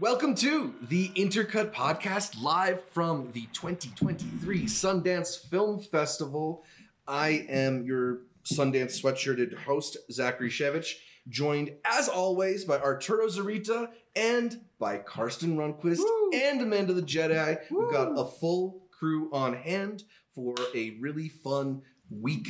Welcome to the Intercut Podcast, live from the 2023 Sundance Film Festival. I am your Sundance sweatshirted host, Zachary Shevich, joined as always by Arturo Zarita and by Karsten Runquist Woo. and Amanda the Jedi. We've got a full crew on hand for a really fun week,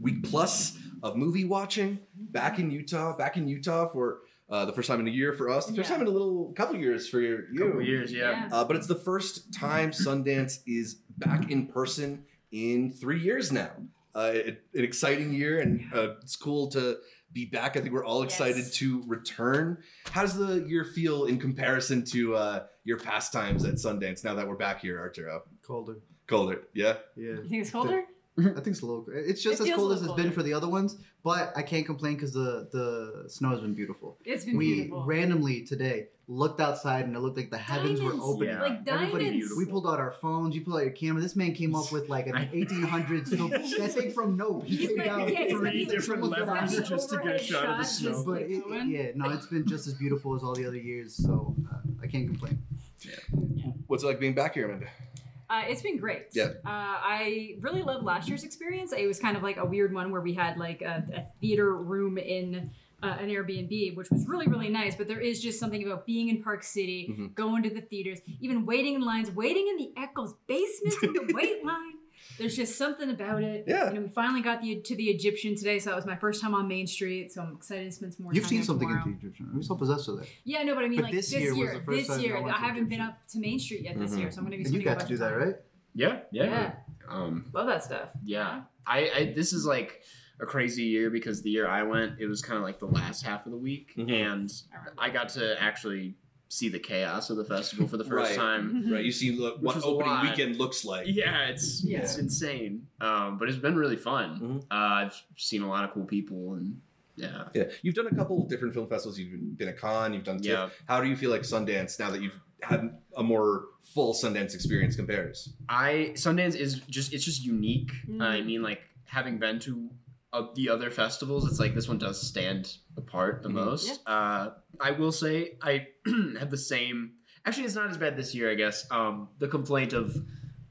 week plus of movie watching back in Utah, back in Utah for uh, the first time in a year for us, the first Yeah. time in a little couple years for you. Couple years, yeah. Yeah. Uh, but it's the first time Sundance is back in person in three years now. Uh, it, an exciting year, and uh, it's cool to be back. I think we're all excited Yes. to return. How does the year feel in comparison to uh, your past times at Sundance now that we're back here, Arturo? Colder. Colder, yeah? Yeah. You think it's colder? I think it's a little. It's just It as feels cold a as it's little been for the other ones, but I can't complain because the the snow has been beautiful. It's been we beautiful. randomly today looked outside and it looked like the heavens Diamonds. were opening. Yeah. Like Everybody, diamonds. we pulled out our phones. You pulled out your camera. This man came up with like an 1800s. snow- that thing from Nope. He He's came like- down yeah, Three like- different Someone's levers just to get a overhead shot of the snow. But it, yeah, no, it's been just as beautiful as all the other years. So uh, I can't complain. Yeah. What's it like being back here, Amanda? Uh, it's been great. Yeah. Uh, I really loved last year's experience. It was kind of like a weird one where we had like a, a theater room in uh, an Airbnb, which was really, really nice. But there is just something about being in Park City, Mhm. going to the theaters, even waiting in lines, waiting in the Eccles basement in the wait line. There's just something about it. Yeah. You know, we finally got the, to the Egyptian today, so that was my first time on Main Street. So I'm excited to spend some more time. You've time seen there something tomorrow. in the Egyptian. I'm so possessed with it. Yeah, no, but I mean, But like this this, year year, was the first this time year, I went I haven't been up to Main Street yet this Mhm. year, so I'm gonna be And you spending a got to do that, time. right? Yeah, yeah. Yeah, Um, love that stuff. yeah. I, I this is like a crazy year because the year I went, it was kind of like the last half of the week, Mhm. and I got to actually see the chaos of the festival for the first Right. time. Right, you see look, what opening weekend looks like. Yeah, it's Yeah. it's insane. Um, but it's been really fun. Mhm. Uh, I've seen a lot of cool people, and yeah, Yeah, you've done a couple of different film festivals. You've been at Cannes, you've done TIFF. yeah. How do you feel like Sundance now that you've had a more full Sundance experience compares? I Sundance is just it's just unique. Mm. I mean, like having been to uh, the other festivals, it's like this one does stand apart the Mhm. most. Uh, I will say I have the same. Actually, it's not as bad this year, I guess. Um, the complaint of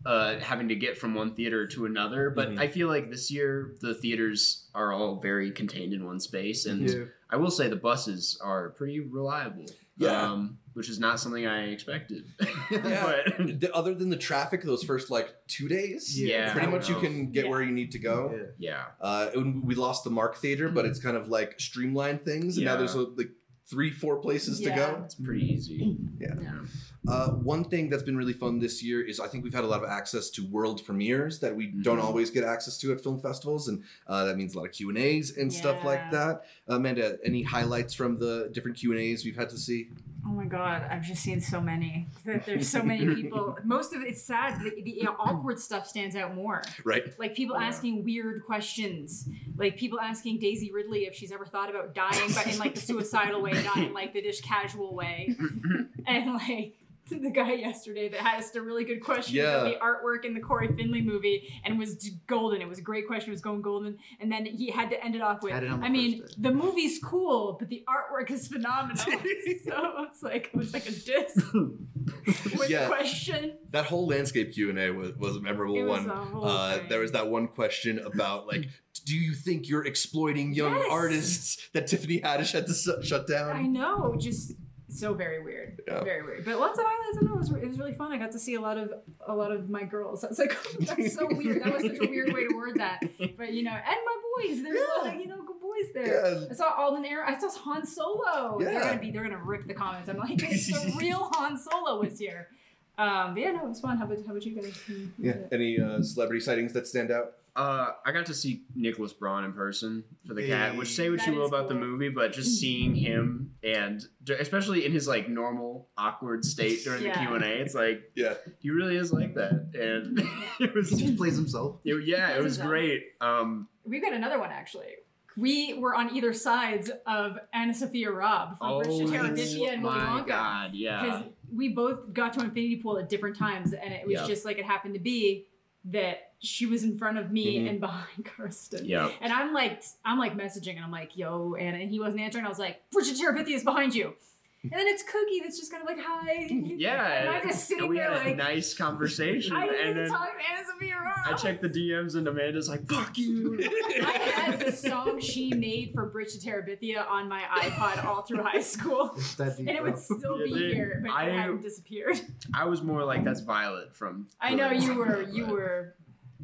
uh, having to get from one theater to another, but Mhm. I feel like this year the theaters are all very contained in one space, and Yeah. I will say the buses are pretty reliable. Yeah. um, which is not something I expected. Yeah. but The- Other than the traffic, those first like two days, Yeah. pretty much you can get Yeah. where you need to go. Yeah. yeah, Uh, and we lost the Marc Theater, but it's kind of like streamlined things, and now there's uh, like three, four places to go. it's pretty easy. Yeah. yeah. Uh, one thing that's been really fun this year is I think we've had a lot of access to world premieres that we don't Mhm. always get access to at film festivals, and uh, that means a lot of Q and A's and stuff like that. Amanda, any highlights from the different Q and A's we've had to see? Oh my god, I've just seen so many. There's so many people. Most of it's sad. The, the awkward stuff stands out more. Right. Like people Yeah. asking weird questions. Like people asking Daisy Ridley if she's ever thought about dying, but in like the suicidal way, not in like the just casual way. And like the guy yesterday that asked a really good question about the artwork in the Cory Finley movie and was golden. It was a great question. It was going golden, and then he had to end it off with, Had it on the "I mean, day. the movie's cool, but the artwork is phenomenal." so it's like it was like a diss with Yeah. question. That whole landscape Q and A was, was a memorable was one. a Uh, there was that one question about like, do you think you're exploiting young Yes. artists that Tiffany Haddish had to su- shut down? I know, just so very weird, Yeah. very weird. But lots of highlights. I know. It was, it was really fun. I got to see a lot of a lot of my girls. That's like that's so weird. That was such a weird way to word that. But you know, and my boys. There's a lot of you know good boys there. Yeah. I saw Alden Air. I saw Han Solo. They're gonna be. They're gonna rip the comments. I'm like, the real Han Solo was here. Um, but yeah, no, it was fun. How about how about you guys? Yeah. Any uh, celebrity sightings that stand out? Uh, I got to see Nicholas Braun in person for the cat, which say what That you will is about the movie, but just seeing him and especially in his like normal awkward state during Yeah. the Q and A, it's like Yeah. he really is like that, and it was He just plays himself. it- yeah, it was himself. great. Um, We've got another one actually. We were on either sides of AnnaSophia Robb from oh Bridge to Terabithia and Willy my Wonka. god, because yeah, we both got to Infinity Pool at different times, and it was Yep. just like it happened to be that she was in front of me Mhm. and behind Karsten. yeah. And I'm like, I'm like messaging, and I'm like, "Yo," and, and he wasn't answering. I was like, "Bridge to Terabithia is behind you," and then it's Cookie that's just kind of like hi. Yeah, and I'm just sitting we there had a like nice conversation, I didn't and even then talk to AnnaSophia Robb. I checked the DMs, and Amanda's like, "Fuck you." I had the song she made for Bridge to Terabithia on my iPod all through high school. That And it would still be here, but I- it hadn't disappeared. I was more like, "That's Violet from." I know you were you were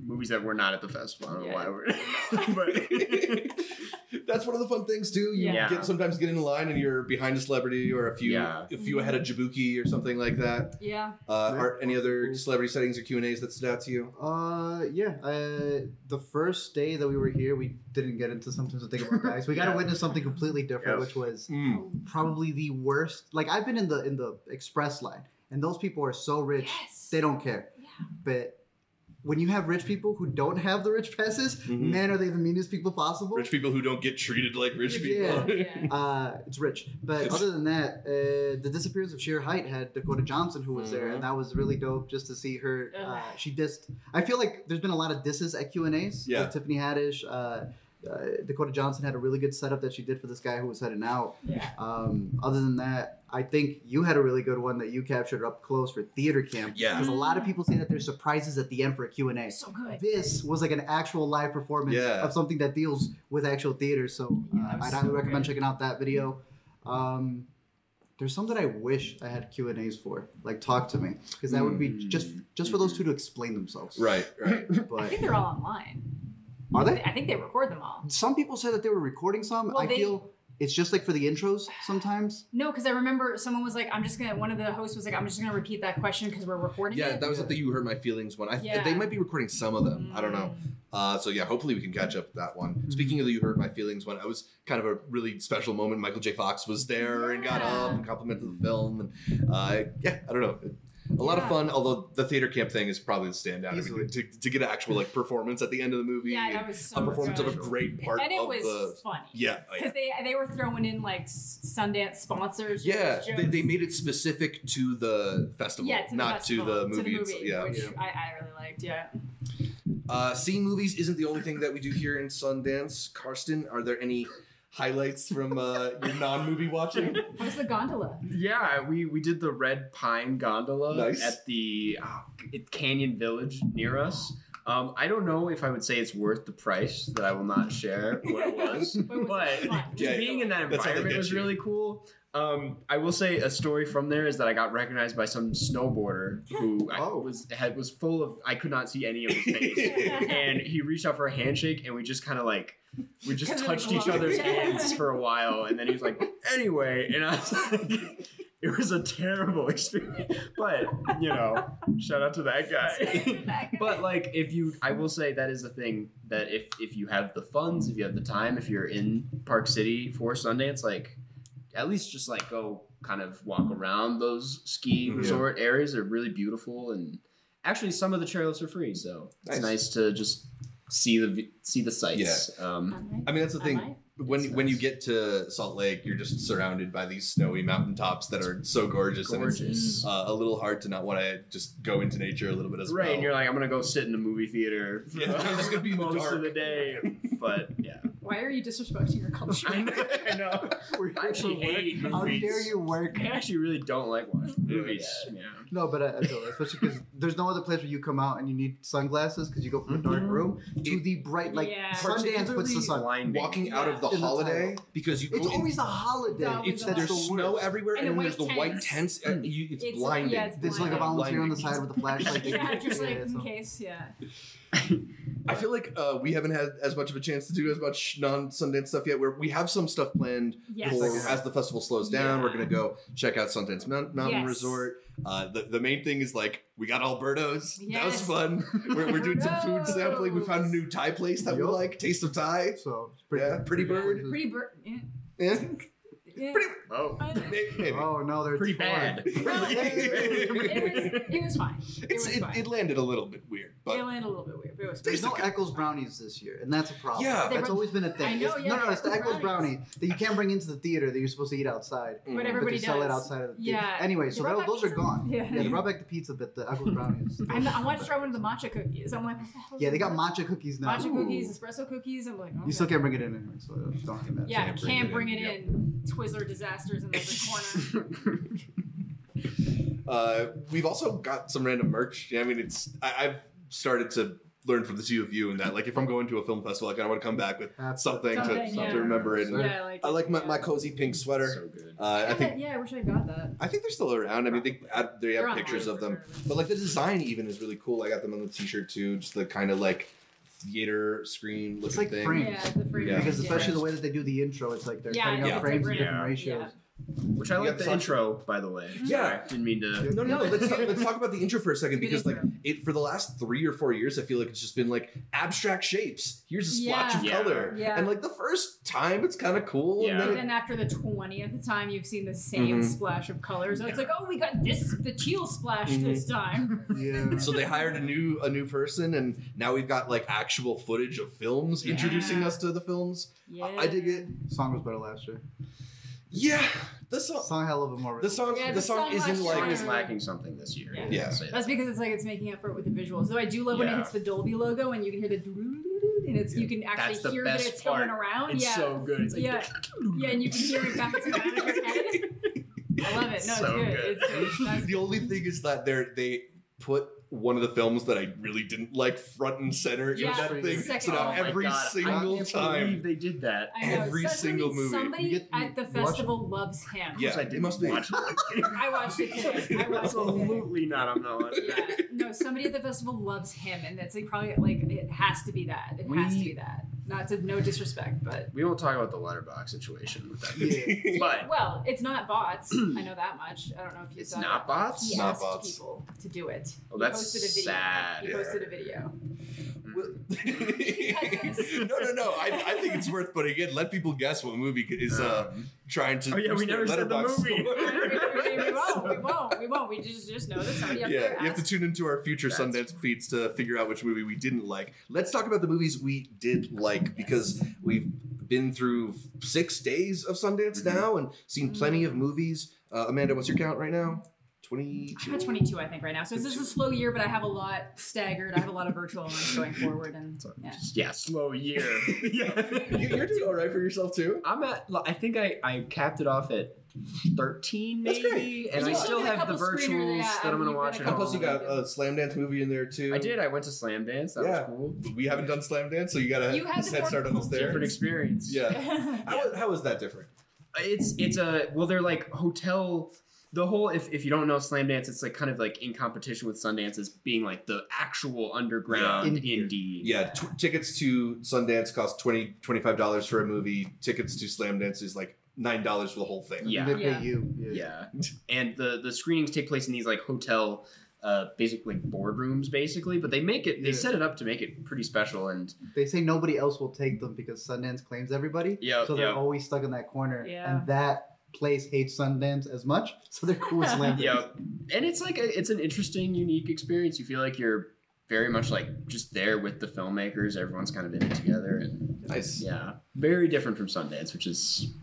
movies that were not at the festival. I don't know why we're. but That's one of the fun things too. You Yeah. get sometimes get in line and you're behind a celebrity or a few Yeah. a few ahead of Jabuki or something like that. yeah. Uh, Yeah. Are any other celebrity settings or Q and A's that stood out to you? Uh, yeah. Uh, the first day that we were here, we didn't get into sometimes to think about guys. We got to witness something completely different, Yep. which was Mm. probably the worst. Like I've been in the in the express line, and those people are so rich, Yes. they don't care. Yeah. But when you have rich people who don't have the rich passes, Mhm. man, are they the meanest people possible? Rich people who don't get treated like rich Yeah. people. Yeah. Uh, it's rich. But other than that, uh, the disappearance of Shere Hite had Dakota Johnson who was there, Mhm. and that was really dope just to see her. Uh, she dissed. I feel like there's been a lot of disses at Q and A's. Yeah. Like Tiffany Haddish. Uh, uh, Dakota Johnson had a really good setup that she did for this guy who was heading out. Yeah. Um, other than that, I think you had a really good one that you captured up close for theater camp. Yeah. Because a lot of people say that there's surprises at the end for a Q&A. So good. This was like an actual live performance Yeah. of something that deals with actual theater. So uh, that was I'd highly so recommend good. checking out that video. Um, there's some that I wish I had Q and A's for, like talk to me, because that would be just just for those two to explain themselves. Right, right. But, I think they're all online. are they? I think they record them all. Some people said that they were recording some. Well, I they- feel it's just like for the intros sometimes. No, because I remember someone was like, "I'm just gonna." One of the hosts was like, "I'm just gonna repeat that question because we're recording Yeah, it." that was at the You Hurt My Feelings one. I, Yeah. They might be recording some of them. I don't know. Uh, so yeah, hopefully we can catch up with that one. Speaking of the You Hurt My Feelings one, I was kind of a really special moment. Michael J. Fox was there and got up and complimented the film, and uh, yeah, I don't know. A lot of fun, although the theater camp thing is probably the standout. I mean, to, to get an actual like performance at the end of the movie, Yeah, that was so a performance of a great part and it of was the funny. yeah, oh, yeah. Because they they were throwing in like Sundance sponsors. Yeah, they, they made it specific to the festival, yeah, to the not festival, to the movie. To the movie, yeah. which Yeah. I, I really liked. Yeah. Uh, seeing movies isn't the only thing that we do here in Sundance. Karsten, are there any highlights from uh, your non-movie watching? How was the gondola? Yeah, we we did the Red Pine Gondola Nice. at the uh, Canyon Village near us. Um, I don't know if I would say it's worth the price that I will not share what it was, But was it but fun? just Yeah, being in that that's how they environment was you. really cool. Um, I will say a story from there is that I got recognized by some snowboarder who I Oh. was had was full of I could not see any of his face, and he reached out for a handshake, and we just kind of like we just touched each other's hands for a while, and then he was like, anyway, and I was like, it was a terrible experience, but you know, shout out to that guy. but like, if you, I will say that is the thing that if if you have the funds, if you have the time, if you're in Park City for Sundance, like at least just like go kind of walk around those ski resort areas. They're really beautiful, and actually some of the trails are free, so it's Nice. nice to just see the see the sights. Um, I mean, that's the thing. might. When It's when you get to Salt Lake, you're just surrounded by these snowy mountaintops that are so gorgeous, and it's gorgeous. uh, a little hard to not want to just go into nature a little bit as right, well. Right, and you're like, I'm gonna go sit in a movie theater. for Yeah, I'm just gonna be in the most dark. of the day. But yeah, Why are you disrespecting your culture? I know. I know. We're I actually here for work. hate How dare you work? I actually really don't like watching movies. Yeah. No, but I, I feel that, especially because there's no other place where you come out and you need sunglasses because you go from a dark Mhm. room to the bright like Yeah. Sundance puts the sun. Blinding. Walking out of the In holiday title. because you It's go in, always a holiday. No, it's That's there's the snow worst. everywhere And and, the then there's the white white tents. tents. and you, it's, It's- blinding. yeah, it's There's like a blinding. volunteer on the Blinding. side with a flashlight. yeah, just like in so- case. Yeah. I feel like uh, we haven't had as much of a chance to do as much non Sundance stuff yet. Where we have some stuff planned Yes. for as the festival slows down. Yeah. We're gonna go check out Sundance Mount- Mountain Yes. Resort. Uh, the, the main thing is like we got Alberto's. That was fun. We're, we're doing some food sampling. We found a new Thai place that we Yup. like. Taste of Thai. So it's Yeah, Pretty Bird. Pretty bird. Yeah. Yeah, yeah. Pretty- Oh, maybe. maybe. Oh no, they're pretty torn. bad. Well, it, was, it was fine. It It's, was it, fine. it landed a little bit weird, it landed a little bit weird, but it was There's fine. no Eccles brownies this year, and that's a problem. Yeah. They that's brought- always been a thing. I know, It's- yeah, no, no, it's the Eccles Eccles brownie that you can't bring into the theater that you're supposed to eat outside. Mm. But But everybody they sell it outside of the theater. Yeah. Anyway, so brought tho- back those are gone. Yeah. Yeah, they brought back the pizza, but the Eccles brownies. I'm, I wanted to try one of the matcha cookies. I'm like, what the hell Yeah, they got matcha cookies now. matcha cookies, espresso cookies. I'm like. You still can't bring it in anyway, so don't get mad. Yeah, I can't bring it in. Twizzlers visuals are disasters in every corner. Uh, we've also got some random merch. I mean, it's I, I've started to learn from the two of you and that like if I'm going to a film festival, like I want to come back with That's- something, Something, to, yeah. to remember it. And yeah, like I like my, yeah. my cozy pink sweater. so good. Uh, I think yeah, I wish I got that. I think they're still around. I mean, they add, they have pictures of them, sure. but like the design even is really cool. I got them on the T-shirt too. Just the kind of like theater screen looking It's like thing. frames. Yeah, the frame. Yeah. Because yeah. especially the way that they do the intro, it's like they're Yeah, cutting yeah. out frames in Yeah. different ratios. Which I like got the the- intro, by the way. Yeah. Sorry, didn't mean to. No, no, no. Let's talk, let's talk about the intro for a second because like it for the last three or four years, I feel like it's just been like abstract shapes. Here's a splotch of Yeah. color, Yeah. and like the first time, it's kind of cool. Yeah. And But then then after the twentieth time, you've seen the same Mhm. splash of color. So it's like, oh, we got this, the teal splash Mhm. this time. Yeah. so they hired a new a new person, and now we've got like actual footage of films Yeah. introducing us to the films. Yeah. I dig it. song was better last year. Yeah, the song. Song had a little bit more. The song, Yeah, the, the song, song isn't like Song is lacking something this year. Yeah. Yeah. Say that. That's because it's like it's making up for it with the visuals. Though I do love when it hits the Dolby logo and you can hear the doo-doo-doo-doo, and it's you can That's actually the hear that best it's going part. around. It's yeah. so good. It's like Yeah. yeah, and you can hear it bouncing out of your head. I love it. No, So it's good. good. It's good. That's the only thing is that they're they put one of the films that I really didn't like front and center Yeah, in that the thing. second So now. Oh every God, I single can't time. believe they did that. I know. every somebody, single movie. Somebody get- at the watch it? festival loves him. Yeah, I didn't must be. watch it. I watched it today. I watched it. Absolutely not. I'm not watching Yeah, it. no, somebody at the festival loves him, and that's like probably like it has to be that. It has to be that. Not to no disrespect, but We won't talk about the Letterboxd situation with that. Yeah. But well, it's not bots. I know that much. I don't know if you It's saw not that. bots? He Not asked bots. people to do it. Well, He that's posted a video. sad. He posted a video. no, no, no. I, I think it's worth putting in. Let people guess what movie is uh, Um, trying to. Oh, yeah, we never said the movie. score. we, we won't. We won't. We won't. We just just know that somebody up yeah, there you have to tune into our future That's- Sundance feeds to figure out which movie we didn't like. Let's talk about the movies we did like because we've been through six days of Sundance Mhm. now and seen plenty of movies. Uh, Amanda, what's your count right now? Twenty. I'm at 22, I think, right now. So this is a slow year, but I have a lot staggered. I have a lot of virtual ones going forward, and yeah. yeah, slow year. yeah. You're doing all right for yourself too. I'm at. I think I I capped it off at 13 That's maybe, great. and You I still still get a have the virtuals yeah, that I'm gonna watch at And plus, you got a Slamdance movie in there too. I did. I went to Slamdance. That Yeah. was cool. We haven't done Slamdance, so you got a You had the head start on us culture. there. Different experience. Yeah. How, how is that different? It's it's a well, they're like hotel. The whole if, if you don't know Slamdance, it's like kind of like in competition with Sundance as being like the actual underground Yeah. indie. Yeah, t- tickets to Sundance cost 20 $25 for a movie. Tickets to Slamdance is like $9 for the whole thing. Yeah. They pay Yeah. you. Yeah, and the the screenings take place in these like hotel, uh, basically boardrooms, basically. But they make it, they Yeah. set it up to make it pretty special. And They say nobody else will take them because Sundance claims everybody. Yeah. So they're yep. always stuck in that corner. Yeah. And that place hates Sundance as much. So they're cool with Slam yeah, and it's like a, it's an interesting, unique experience. You feel like you're very much like just there with the filmmakers. Everyone's kind of in it together, and Nice. yeah, very different from Sundance, which is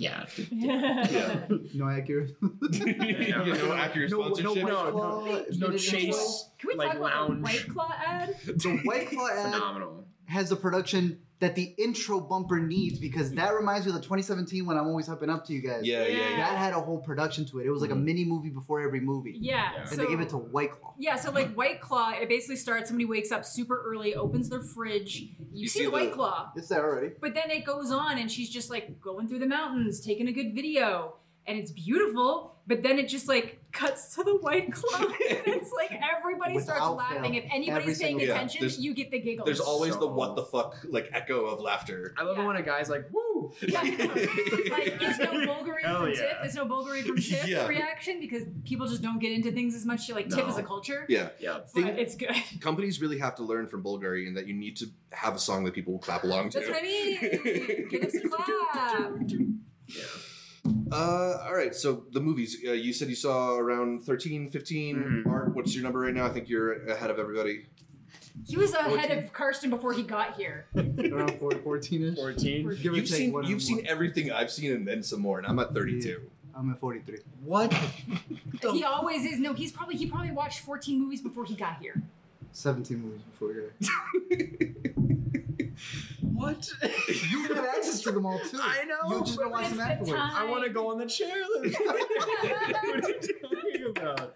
yeah. Yeah. No accurate. yeah, no accurate No- no sponsorship. White no, Claw, no, no chase. Can we Like talk about lounge. the White Claw ad? The White Claw ad Phenomenal. Has the production that the intro bumper needs because that reminds me of the 2017 when I'm always hyping up to you guys. Yeah, yeah, yeah. That had a whole production to it. It was like a Mhm. mini movie before every movie. Yeah. Yeah. And So, they gave it to White Claw. yeah, so like White Claw, it basically starts somebody wakes up super early, opens their fridge, you, You see, see the the- White Claw. It's there already. But then it goes on and she's just like going through the mountains, taking a good video, and it's beautiful. But then it just like cuts to the white claw. and it's like everybody starts laughing. fail. If anybody's Every paying single- Yeah, attention, there's- you get the giggles. There's always the what the fuck like echo of laughter. I love it Yeah. when a guy's like, "Woo!" Yeah, like there's no Bulgari Hell from yeah. Tiff. There's no Bulgari from Tiff Yeah. reaction because people just don't get into things as much. Like Tiff No. is a culture. Yeah. Yeah. But Thing- it's good. companies really have to learn from Bulgari in that you need to have a song that people will clap along to. That's what I mean. Give us a clap. Yeah. Uh, all right. So the movies uh, you said you saw around 13, 15. Mhm. Art, what's your number right now? I think you're ahead of everybody. He was ahead 14. of Karsten before he got here. Around 14 ish. 14. You've seen you've and seen one. everything I've seen and then some more, and I'm at 32. I'm at 43. What? He always is. No, he's probably he probably watched 14 movies before he got here. 17 movies before we got here. What? You have access to them all too. I know, You just but don't watch it's them afterwards. I want to go on the chairlift. what are you talking about?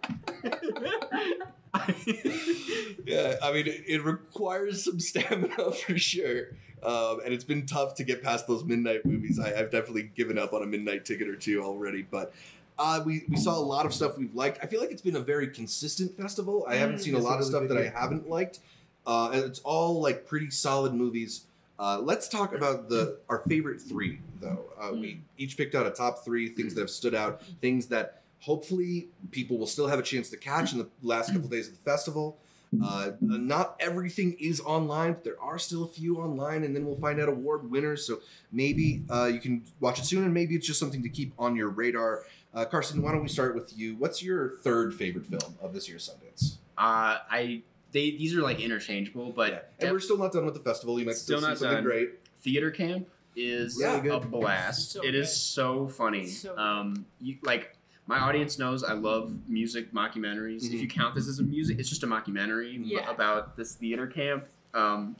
yeah, I mean, it, it requires some stamina for sure. Um, and it's been tough to get past those midnight movies. I, I've definitely given up on a midnight ticket or two already, but uh, we, we saw a lot of stuff we've liked. I feel like it's been a very consistent festival. I haven't Mm. seen a It's a lot of stuff that I haven't liked. Uh, and it's all like pretty solid movies. Uh, let's talk about the our favorite three, though. Uh, we each picked out a top three things that have stood out, things that hopefully people will still have a chance to catch in the last couple days of the festival. Uh, not everything is online, but there are still a few online, and then we'll find out award winners. So maybe uh, you can watch it soon, and maybe it's just something to keep on your radar. Uh, Karsten, why don't we start with you? What's your third favorite film of this year's Sundance? Uh, I they these are like interchangeable, but Yeah. And we're still not done with the festival. You might still, Still see not something done. great. theater camp is Yeah. Really a blast. So it is good. so funny. So um, you like my audience knows I love music mockumentaries. If Mhm. you count this as a music, it's just a mockumentary Yeah. about this theater camp. Um,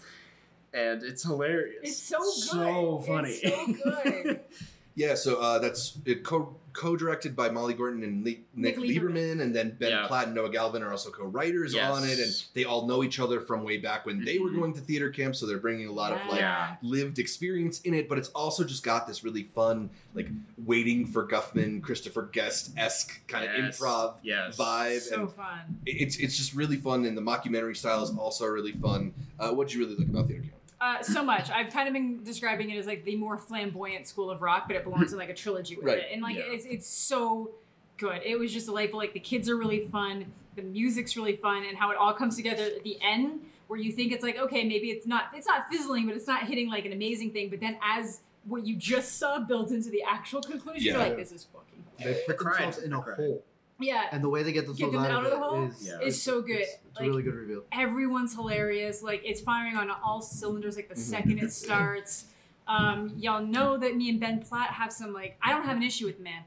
and it's hilarious. It's so good. So funny. It's so good. Yeah, so uh, that's it co co-directed by Molly Gordon and Le- Nick, Nick Lieberman, Lieberman. and then Ben Yeah. Platt and Noah Galvin are also co-writers Yes. on it, and they all know each other from way back when they were Mhm. going to theater camp, so they're bringing a lot of like Yeah. lived experience in it, but it's also just got this really fun, like waiting for Guffman, Christopher Guest esque kind Yes. of improv Yes. vibe, so and fun. it's it's just really fun, and the mockumentary style is also really fun. Uh, what did you really like about theater camp? Uh, so much. I've kind of been describing it as like the more flamboyant school of rock, but it belongs in like a trilogy with Right. it, and like Yeah. it's it's so good. It was just delightful. Like the kids are really fun, the music's really fun, and how it all comes together at the end, where you think it's like okay, maybe it's not it's not fizzling, but it's not hitting like an amazing thing. But then as what you just saw builds into the actual conclusion, you're like, this is fucking. They put I themselves in a cried. hole, Yeah, and the way they get Get them out, out of the hole is, it is Yeah. it's so good. It's, it's Like, a really good reveal. everyone's hilarious. Like it's firing on all cylinders. Like the second it starts, um, y'all know that me and Ben Platt have some like I don't have an issue with the man,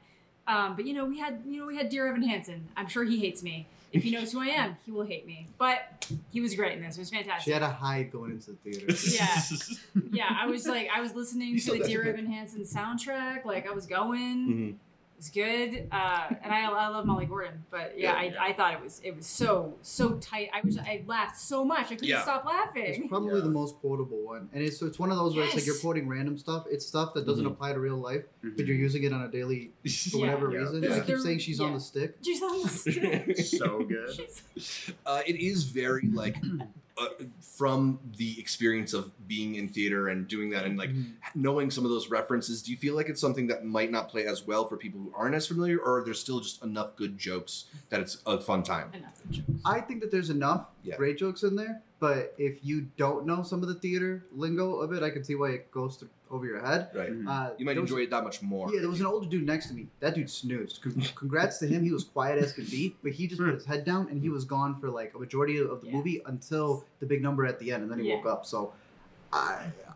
um, but you know we had you know we had Dear Evan Hansen. I'm sure he hates me. If he knows who I am, he will hate me. But he was great in this. It was fantastic. She had a hide going into the theater. Yeah. yeah, I was like I was listening You to the Dear Evan Hansen soundtrack. Like I was going. Mhm. It was good, uh, and I, I love Molly Gordon, but yeah, Yeah. I, I thought it was it was so so tight. I was I laughed so much I couldn't Yeah. stop laughing. It's probably Yeah. the most quotable one, and it's it's one of those where it's like you're quoting random stuff. It's stuff that doesn't Mhm. apply to real life, but Mhm. you're using it on a daily for Yeah. whatever Yeah. reason. Yeah. I keep saying she's on the stick. She's on the stick. so good. Uh, it is very like uh, from the experience of being in theater and doing that and like knowing some of those references. Do you feel like it's something that might not play as well for people who aren't as familiar, or are there still just enough good jokes that it's a fun time? Enough jokes. I think that there's enough Yeah. great jokes in there, but if you don't know some of the theater lingo of it, I can see why it goes through, over your head. Right. Mhm. Uh, You might there was- enjoy it that much more. Yeah, there was an older dude next to me. That dude snoozed. Congrats to him. He was quiet as could be, but he just put his head down and he was gone for like a majority of the Yeah. movie until the big number at the end, and then he Yeah. woke up. So,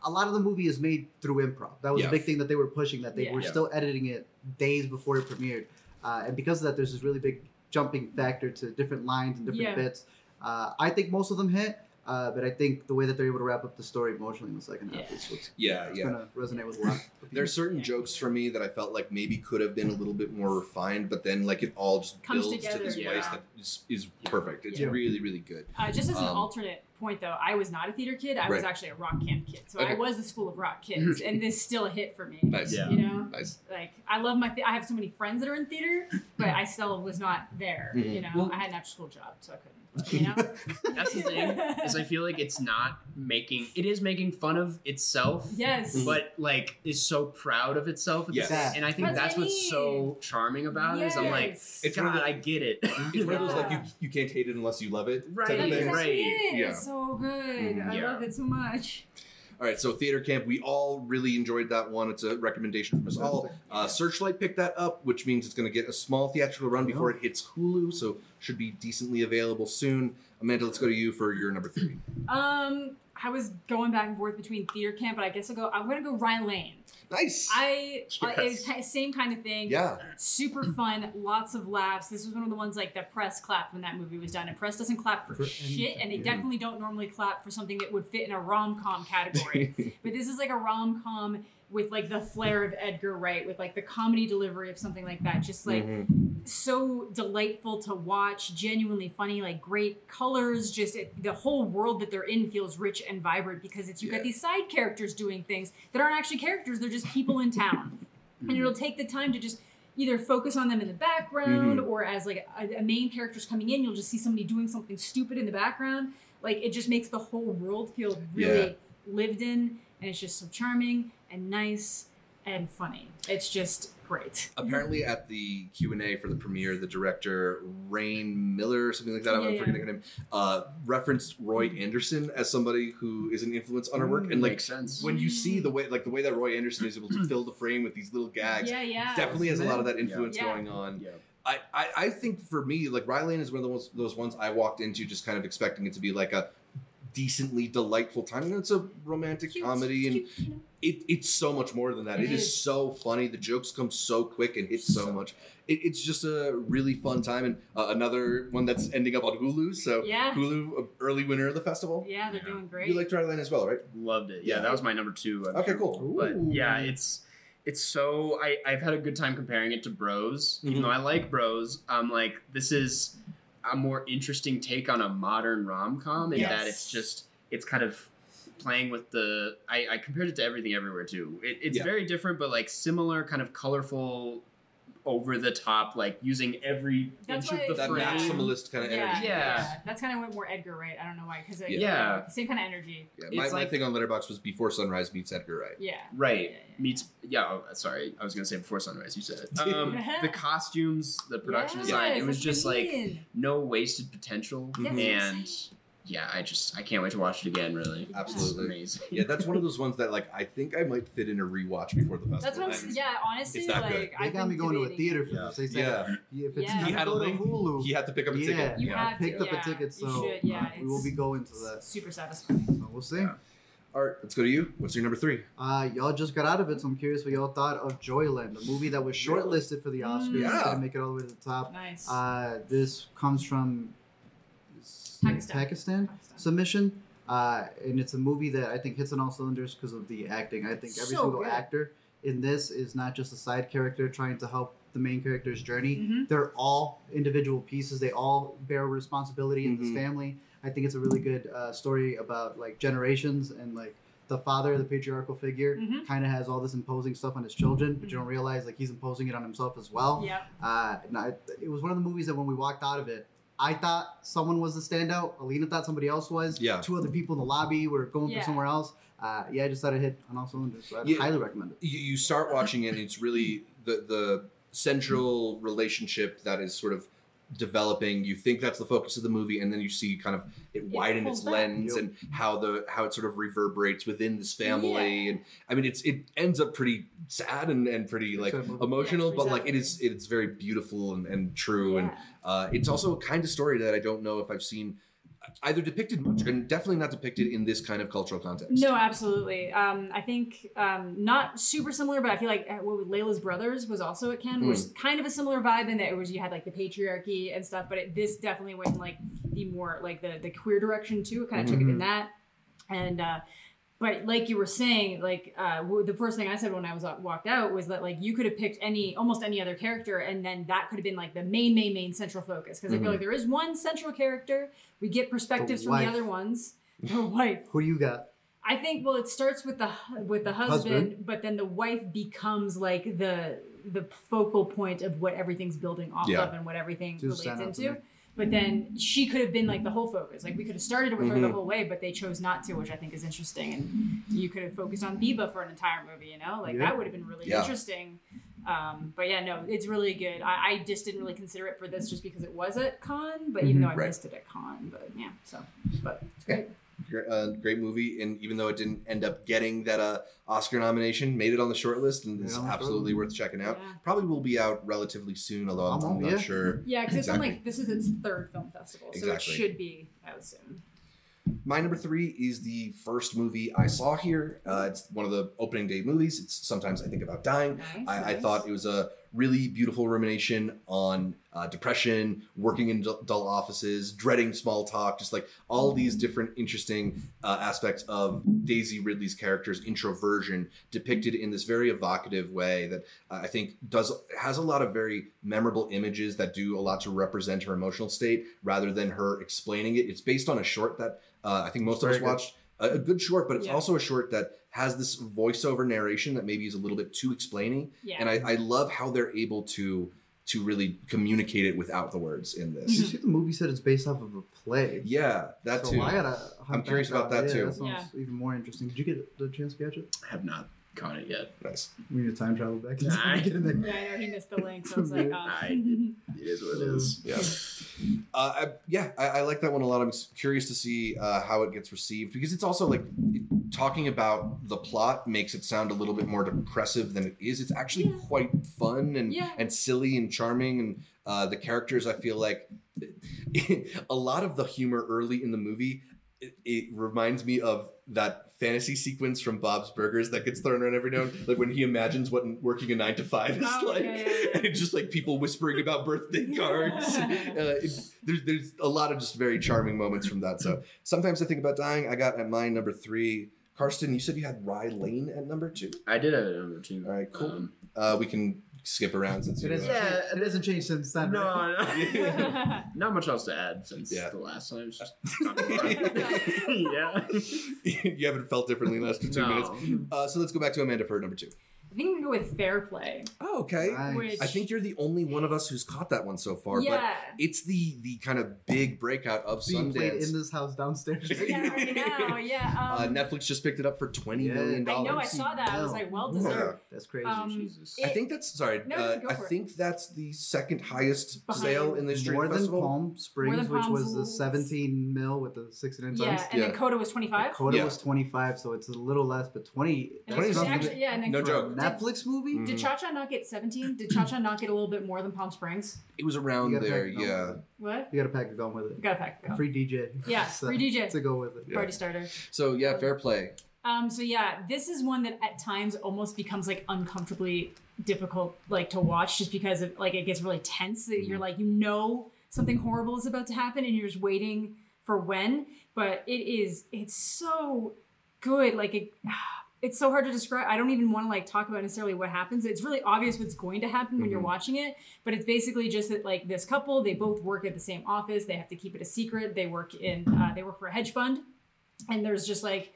a lot of the movie is made through improv. That was Yeah. a big thing that they were pushing. That they Yeah. were Yeah. still editing it days before it premiered, uh, and because of that, there's this really big jumping factor to different lines and different Yeah. bits. Uh, I think most of them hit. Uh, but I think the way that they're able to wrap up the story emotionally in the second half Yeah. is what's Yeah, it's yeah. gonna resonate with a lot. of people. There's certain jokes for me that I felt like maybe could have been a little bit more refined, but then like it all just Comes builds to this yeah. place that is, is perfect. It's Yeah. really, really good. Uh, just as an Um, alternate point, though, I was not a theater kid. I was actually a rock camp kid. So Okay. I was the school of rock kids, and this still a hit for me. Nice. Yeah. You know, Nice. like I love my. Th- I have so many friends that are in theater, but I still was not there. Mhm. You know, Well- I had an after school job, so I couldn't. You know, That's the thing. Is I feel like it's not making. It is making fun of itself. yes. But like is so proud of itself, Yes. same- and I think That's that's, what's so charming about it. Is I'm like, It's God, one of the- I get it. It's one of those like you you can't hate it unless you love it. Right, type of thing. exactly right. it. Yeah. It's so good. Mhm. I Yeah. love it so much. All right, so theater camp, we all really enjoyed that one. It's a recommendation from us all. Uh, Searchlight picked that up, which means it's going to get a small theatrical run before it hits Hulu, so should be decently available soon. Amanda, let's go to you for your number three. Um, I was going back and forth between theater camp, but I guess I'll go. I'm gonna go Rye Lane. Nice. I uh, it was Yes. same kind of thing. yeah. Super fun, lots of laughs. This was one of the ones like that press clapped when that movie was done, and press doesn't clap for For shit, and they yeah. definitely don't normally clap for something that would fit in a rom com category. but this is like a rom com with like the flair of Edgar Wright, with like the comedy delivery of something like that. Just like Mhm. so delightful to watch, genuinely funny, like great colors. Just it, the whole world that they're in feels rich and vibrant because it's you've Yeah. got these side characters doing things that aren't actually characters; they're just people in town, and it'll take the time to just either focus on them in the background Mhm. or as like a, a main character's coming in, you'll just see somebody doing something stupid in the background. Like it just makes the whole world feel really lived in, and it's just so charming and nice and funny. It's just great. Apparently, at the Q and A for the premiere, the director Rain Miller or something like that, Yeah, I'm yeah. forgetting her name, uh, referenced Roy Andersson as somebody who is an influence on her work, and mm, like makes sense. when you see the mm. way, like the way that Roy Andersson is able to mm. fill the frame with these little gags, Yeah, yeah. definitely has a lot of that influence Yeah. going on. Yeah. I, I, I think for me, like Rye Lane is one of those those ones I walked into just kind of expecting it to be like a decently delightful time. And it's a romantic Cute, comedy, and cute, it, it's so much more than that. It it is. is. so funny. The jokes come so quick and hit so, So much. It, it's just a really fun time, and uh, another one that's ending up on Hulu. So Yeah. Hulu, uh, early winner of the festival. Yeah, they're Yeah. doing great. You like Rye Lane as well, right? Loved it. Yeah, Yeah. that was my number two. I'm Okay, sure. cool. But yeah, it's it's so I I've had a good time comparing it to Bros. Mhm. Even though I like Bros, I'm like this is a more interesting take on a modern rom com in that it's just it's kind of playing with the I, I compared it to everything everywhere too. It, it's Yeah. very different, but like similar, kind of colorful, over the top, like using every That's inch of the That frame. maximalist kind of yeah, energy. Yeah. That's kind of went more Edgar Wright. I don't know why, because Yeah. Yeah. same kind of energy. Yeah, my, It's my like- thing on Letterboxd was Before Sunrise meets Edgar Wright. Yeah. Right. Yeah, yeah. Meets yeah. Oh, sorry, I was gonna say before sunrise. You said it. Um, the costumes, the production Yes, design. It was just what I like no wasted potential, Yes, yes. and yeah, I just I can't wait to watch it again. Really, Absolutely. It's amazing. Yeah, that's one of those ones that like I think I might fit in a rewatch before the festival. That's what I'm. ends. Yeah, honestly, It's that like good. They I've got me going to a theater it. for this. They said Yeah. if it's Yeah. not He had a to link. Hulu, He had to pick up a Yeah. ticket. You yeah. have picked to, up a yeah. ticket, You so should, yeah, we will be going to that. Super satisfying. So we'll see. Yeah. All right, let's go to you. What's your number three? Uh, y'all just got out of it, so I'm curious what y'all thought of Joyland, a movie that was shortlisted for the Oscars. Yeah. Didn't make it all the way to the top. Nice. Uh, this comes from Pakistan. Pakistan submission. Uh, and it's a movie that I think hits on all cylinders because of the acting. I think every So single good. actor in this is not just a side character trying to help the main character's journey. Mhm. They're all individual pieces. They all bear responsibility in Mhm. this family. I think it's a really good uh, story about like generations and like the father, the patriarchal figure, Mhm. kind of has all this imposing stuff on his children, but you don't realize like he's imposing it on himself as well. Yep. Uh, and I, it was one of the movies that when we walked out of it, I thought someone was the standout. Alina thought somebody else was. Yeah. Two other people in the lobby were going Yeah. for somewhere else. Uh, yeah, I just thought it hit on all cylinders. So I Yeah. highly recommend it. You, you start watching it, and it's really the the central relationship that is sort of developing. You think that's the focus of the movie, and then you see kind of it widen pulls its back. lens Yep. and how the how it sort of reverberates within this family. Yeah. And I mean, it's it ends up pretty sad and, and pretty like Sad emotional, Yeah, but like it exactly. is it's very beautiful and, and true. And uh, it's also a kind of story that I don't know if I've seen either depicted much, and definitely not depicted in this kind of cultural context. No, absolutely. Um, I think um, not super similar, but I feel like uh, what Leila's Brothers was also at Cannes, Hmm. was kind of a similar vibe in that it was you had like the patriarchy and stuff, but it, this definitely went in like the more like the the queer direction too. It kind of took it in Mhm. that, and uh, but like you were saying, like uh, the first thing I said when I was uh, walked out was that like you could have picked any almost any other character, and then that could have been like the main main main central focus because I Mhm. feel like there is one central character. We get perspectives from the other ones. The wife. Who do you got? I think well, it starts with the with the husband, Husband. but then the wife becomes like the the focal point of what everything's building off Yeah. of and what everything was relates stand out to into. But then she could have been like the whole focus. Like we could have started with her the Mhm. whole way, but they chose not to, which I think is interesting. And you could have focused on Biba for an entire movie. You know, like Yeah. that would have been really Yeah. interesting. Um, but yeah, no, it's really good. I, I just didn't really consider it for this just because it was at Cannes, but even Mhm. though I Right. missed it at Cannes, but yeah, so but it's great. Gr- uh, great movie, and even though it didn't end up getting that uh, Oscar nomination, made it on the short list and is Yeah, on absolutely shortlist. worth checking out. Yeah. Probably will be out relatively soon, although I'm, I'm I'm not yeah. sure. Yeah, because it's on like this is its third film festival, so Exactly. it should be out soon. my number three is the first movie I saw here. Uh, it's one of the opening day movies. It's sometimes I think about dying. Nice, I, I thought it was a really beautiful rumination on uh, depression, working in dull, offices, dreading small talk, just like all these different interesting uh, aspects of Daisy Ridley's character's introversion depicted in this very evocative way that uh, I think does has a lot of very memorable images that do a lot to represent her emotional state rather than her explaining it. It's based on a short that uh, I think most of us good. watched. A, a good short, but it's Yeah. also a short that has this voiceover narration that maybe is a little bit too explaining Yeah. and I, I love how they're able to to really communicate it without the words in this. You see, the movie said it's based off of a play. Yeah, that so too. I gotta I'm curious about that Yeah, too. That sounds even more interesting. Did you get the chance to catch it? I have not caught it yet. Nice. We need to time travel back. Nah. Get in there. Yeah, I know he missed the link, so it's like, oh. I- It is what it is. Yeah. Uh, I, yeah, I, I like that one a lot. I'm curious to see uh, how it gets received because it's also like it, talking about the plot makes it sound a little bit more depressive than it is. It's actually Yeah. quite fun and Yeah. and silly and charming and uh, the characters. I feel like a lot of the humor early in the movie. It, it reminds me of that fantasy sequence from Bob's Burgers that gets thrown around every now and like when he imagines what working a nine to five is Oh, like, yeah, yeah, yeah. and it's just like people whispering about birthday cards. uh, it, there's there's a lot of just very charming moments from that. So sometimes I think about dying. I got at mine number three. Karsten, you said you had Rye Lane at number two. I did have it number two. All right, cool. Um, Uh, we can skip around since It you. hasn't, Uh, Yeah. changed, it hasn't changed since then. no, right? no. not much else to add since Yeah. the last time. It's just yeah. you haven't felt differently in the last two No. minutes. Uh, so let's go back to Amanda for number two. I think I'm gonna go with Fair Play. Oh, okay. Nice. Which- I think you're the only one of us who's caught that one so far. But yeah. it's the the kind of big breakout of being played Sundance. in this house downstairs. yeah, right now, yeah. uh, Um, Netflix just picked it up for twenty Yeah. million I know, I saw that. I was like, well deserved. That's crazy. Um, Jesus. I think that's sorry. No, uh, go I for it. think that's the second highest Behind- sale in the history More of the than festival. Palm Springs, than which Palm was the 17 mil with the 69 Yeah, times. and Yeah. then Coda was 25. Coda Yeah. was 25, so it's a little less, but 20. Twenty actually, yeah, and then No joke. A Netflix movie? Did Cha Cha not get 17? Did Cha Cha not get a little bit more than Palm Springs? It was around You gotta there, pack it yeah. What? You got a pack of gum with it. You gotta pack. Go. Free DJ. Yeah, So- free DJ. To go with it. Yeah. Party starter. So yeah, fair play. Um, so yeah, this is one that at times almost becomes like uncomfortably difficult like to watch just because of like it gets really tense. That You're like you know something horrible is about to happen and you're just waiting for when. But it is it's so good. Like it it's so hard to describe. I don't even want to like talk about necessarily what happens. It's really obvious what's going to happen when you're Mhm. watching it, but it's basically just that like this couple, they both work at the same office. They have to keep it a secret. They work in uh, they work for a hedge fund, and there's just like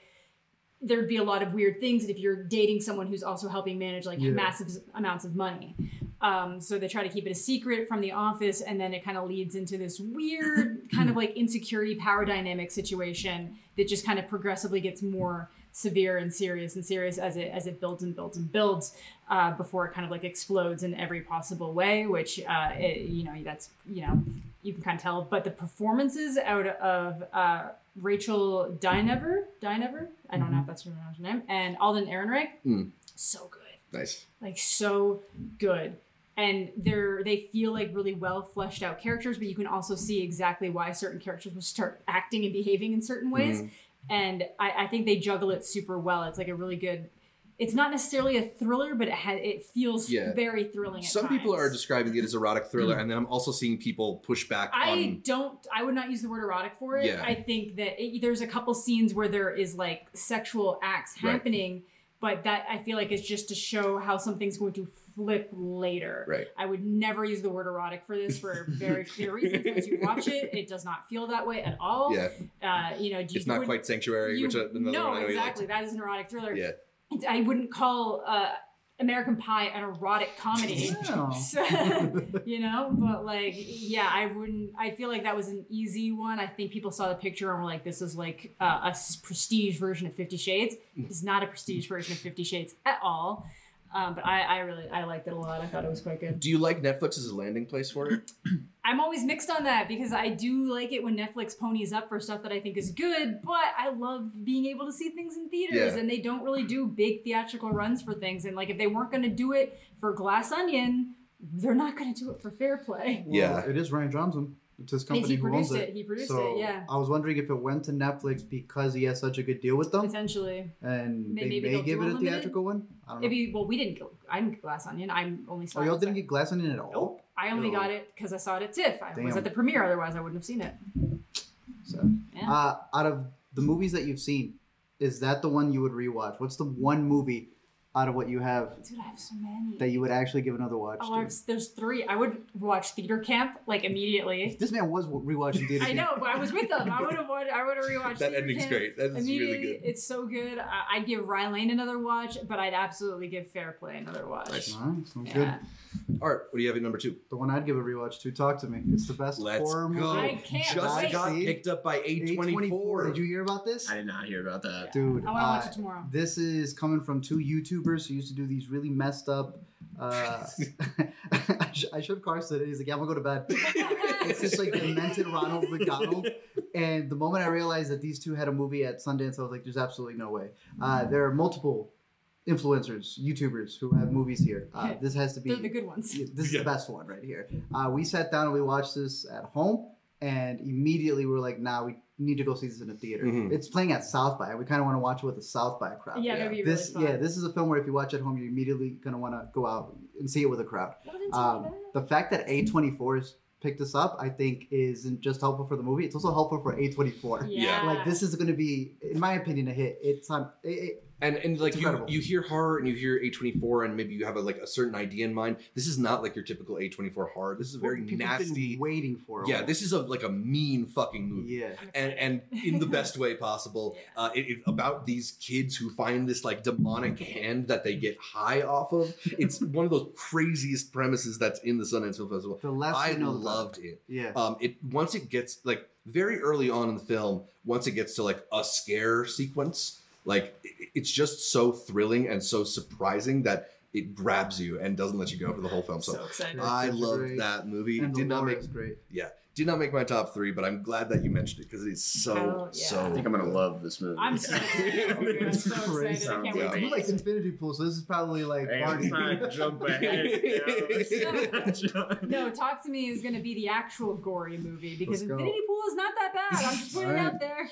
there'd be a lot of weird things if you're dating someone who's also helping manage like Yeah. massive amounts of money. Um, so they try to keep it a secret from the office, and then it kind of leads into this weird kind of like insecurity power dynamic situation that just kind of progressively gets more severe and serious and serious as it as it builds and builds and builds uh, before it kind of like explodes in every possible way. Which uh, it, you know that's you know you can kind of tell. But the performances out of uh, Rachel Dinever, Dinever, I don't know if that's her name, and Alden Ehrenreich, Mm. so good. Nice. like so good. And they're they feel like really well fleshed out characters but you can also see exactly why certain characters will start acting and behaving in certain ways. Mhm. and I, I think they juggle it super well. It's like a really good it's not necessarily a thriller but it ha- it feels Yeah. very thrilling at Some people are describing it as erotic thriller, and then I'm also seeing people push back I on. don't. I would not use the word erotic for it. Yeah. I think that it, there's a couple scenes where there is like sexual acts Right. happening, but that I feel like is just to show how something's going to flip later. Right. I would never use the word erotic for this for very clear reasons. Once you watch it, it does not feel that way at all. Yeah, Uh, you know, you it's not quite Sanctuary, you- which uh, another no, one I know exactly. That is an erotic thriller. Yeah. I wouldn't call uh, American Pie an erotic comedy. Oh. So, you know but like yeah i wouldn't i feel like that was an easy one i think people saw the picture and were like this is like uh, a prestige version of 50 shades it's not a prestige version of 50 shades at all um, but I, I really i liked it a lot i thought it was quite good Do you like Netflix as a landing place for it? i'm always mixed on that because i do like it when netflix ponies up for stuff that i think is good but i love being able to see things in theaters Yeah. and they don't really do big theatrical runs for things and like if they weren't going to do it for glass onion they're not going to do it for fair play. Well, Yeah. it is Rian Johnson. It's his company he who owns it. it. He produced so it. Yeah, I was wondering if it went to Netflix because he has such a good deal with them, potentially. and May- they maybe may give it a theatrical one. I don't know. Maybe. Well, we didn't. Go, I didn't get Glass Onion. I'm only saw. Oh, y'all didn't get Glass Onion at all. Nope. I only No. got it because I saw it at TIFF. I was at the premiere. Otherwise, I wouldn't have seen it. So, Yeah. uh, out of the movies that you've seen, is that the one you would rewatch? What's the one movie out of what you have Dude, I have so many. that you would actually give another watch Oh, to? I've, there's three. I would watch Theater Camp like immediately. This man was rewatching Theater I Camp. know, but I was with them. I would have watched. I would have rewatched. That Theater ending's Camp. great. That is Immediately, really good. it's so good. I, I'd give Rye Lane another watch, but I'd absolutely give Fair Play another watch. Nice. All right, sounds Yeah. good. All right, what do you have at number two? The one I'd give a rewatch to. Talk to me. It's the best Let's horror go. movie. I can't Just wait. got picked up by A24. A24. Did you hear about this? I did not hear about that. Dude, I want to watch uh, it tomorrow. This is coming from two YouTubers who used to do these really messed up. Uh, I, sh- I showed Karsten. and He's like, "Yeah, I'm gonna go to bed." it's just like demented Ronald McDonald. And the moment I realized that these two had a movie at Sundance, I was like, "There's absolutely no way." Uh, there are multiple influencers, YouTubers who have movies here. Uh, this has to be. They're the good ones. Yeah, this is Yeah. the best one right here. Uh, we sat down and we watched this at home, and immediately we were like, "Nah, we need to go see this in a theater." Mhm. It's playing at South by. We kind of want to watch it with a South by crowd. Yeah, that'd be really This, fun. yeah, this is a film where if you watch at home, you're immediately gonna want to go out and see it with a crowd. Well, then tell me Um, the fact that A24 has picked this up, I think, isn't just helpful for the movie. It's also helpful for A24. yeah. Like this is going to be, in my opinion, a hit. It's on. It, it, And and like you, you hear horror and you hear A24 and maybe you have a, like a certain idea in mind. This is not like your typical A24 horror. This is a very people have been nasty. waiting for. a Yeah, this is a like a mean fucking movie. Yeah. And and in the best way possible. Uh, it, it, about these kids who find this like demonic hand that they get high off of. It's one of those craziest premises that's in the Sundance Film Festival. The less I you know, the better. loved it. Yeah. Um, it once it gets like very early on in the film, once it gets to like a scare sequence, like it's just so thrilling and so surprising that it grabs you and doesn't let you go for the whole film. So, so excited. I Characters are loved that movie. and It did not make is great. did not make my top three, but I'm glad that you mentioned it because it's so Hell yeah. so. I think I'm gonna love this movie. I'm so excited. I'm so excited. I can't Yeah. to You watch like. Infinity Pool, so this is probably like Hey, I'm party. trying to jump ahead. you know? No, Talk to Me is going to be the actual gory movie because Infinity Pool is not that bad. I'm just putting it out there.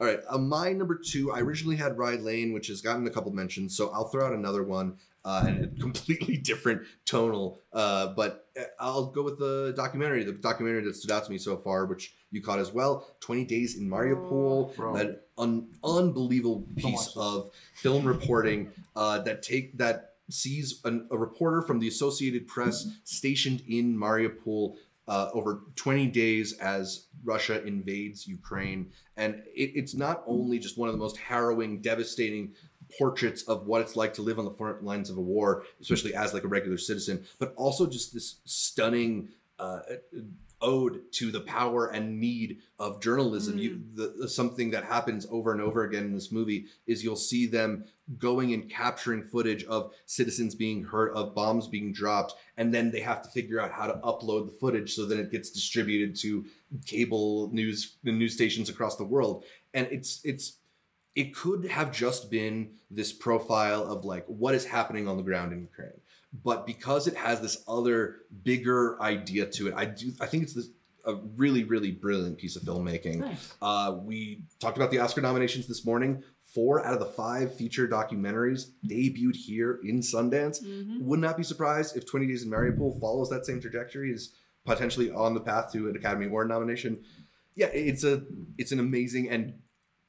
All right, uh, my number two. I originally had Rye Lane, which has gotten a couple mentions, so I'll throw out another one, uh, and a completely different tonal. Uh, but uh, I'll go with the documentary, the documentary that stood out to me so far, which you caught as well. Twenty Days in Mariupol, Bro. that un- unbelievable piece of film reporting uh, that take that sees an, a reporter from the Associated Press stationed in Mariupol uh, over 20 days as Russia invades Ukraine. And it, it's not only just one of the most harrowing, devastating portraits of what it's like to live on the front lines of a war, especially as like a regular citizen, but also just this stunning uh, ode to the power and need of journalism. You, mm. the, something that happens over and over again in this movie is you'll see them going and capturing footage of citizens being hurt, of bombs being dropped, and then they have to figure out how to upload the footage so that it gets distributed to cable news news stations across the world. And it's it's it could have just been this profile of like what is happening on the ground in Ukraine. But because it has this other bigger idea to it, I do I think it's this a really really brilliant piece of filmmaking. Nice. Uh, we talked about the Oscar nominations this morning. Four out of the five feature documentaries debuted here in Sundance. Mhm. Would not be surprised if 20 Days in Mariupol follows that same trajectory, is potentially on the path to an Academy Award nomination. Yeah, it's a it's an amazing and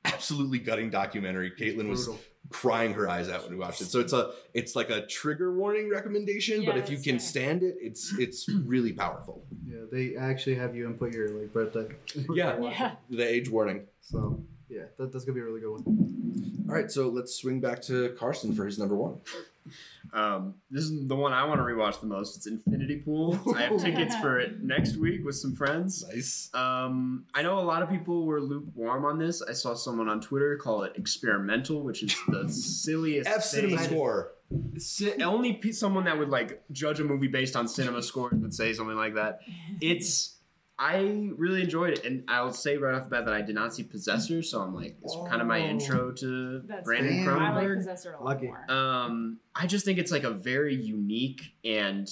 absolutely gutting documentary. Caitlin was Brutal. Crying her eyes out when we watched it. So it's a it's like a trigger warning recommendation, but if you can fair. stand it, it's it's really powerful. Yeah, they actually have you input your like birthday. Yeah. Yeah. The age warning. So yeah, that, that's gonna be a really good one. All right, so let's swing back to Karsten for his number one. Um, this is the one I want to rewatch the most. It's Infinity Pool. I have tickets for it next week with some friends. Nice. Um, I know a lot of people were lukewarm on this. I saw someone on Twitter call it experimental, which is the silliest F cinema score. Si- only pe- someone that would like judge a movie based on cinema scores would say something like that. It's I really enjoyed it, and I'll say right off the bat that I did not see Possessor, so I'm like it's kind of my Oh. intro to That's Brandon Damn. I like Possessor a lot Lucky. more. Um, I just think it's like a very unique and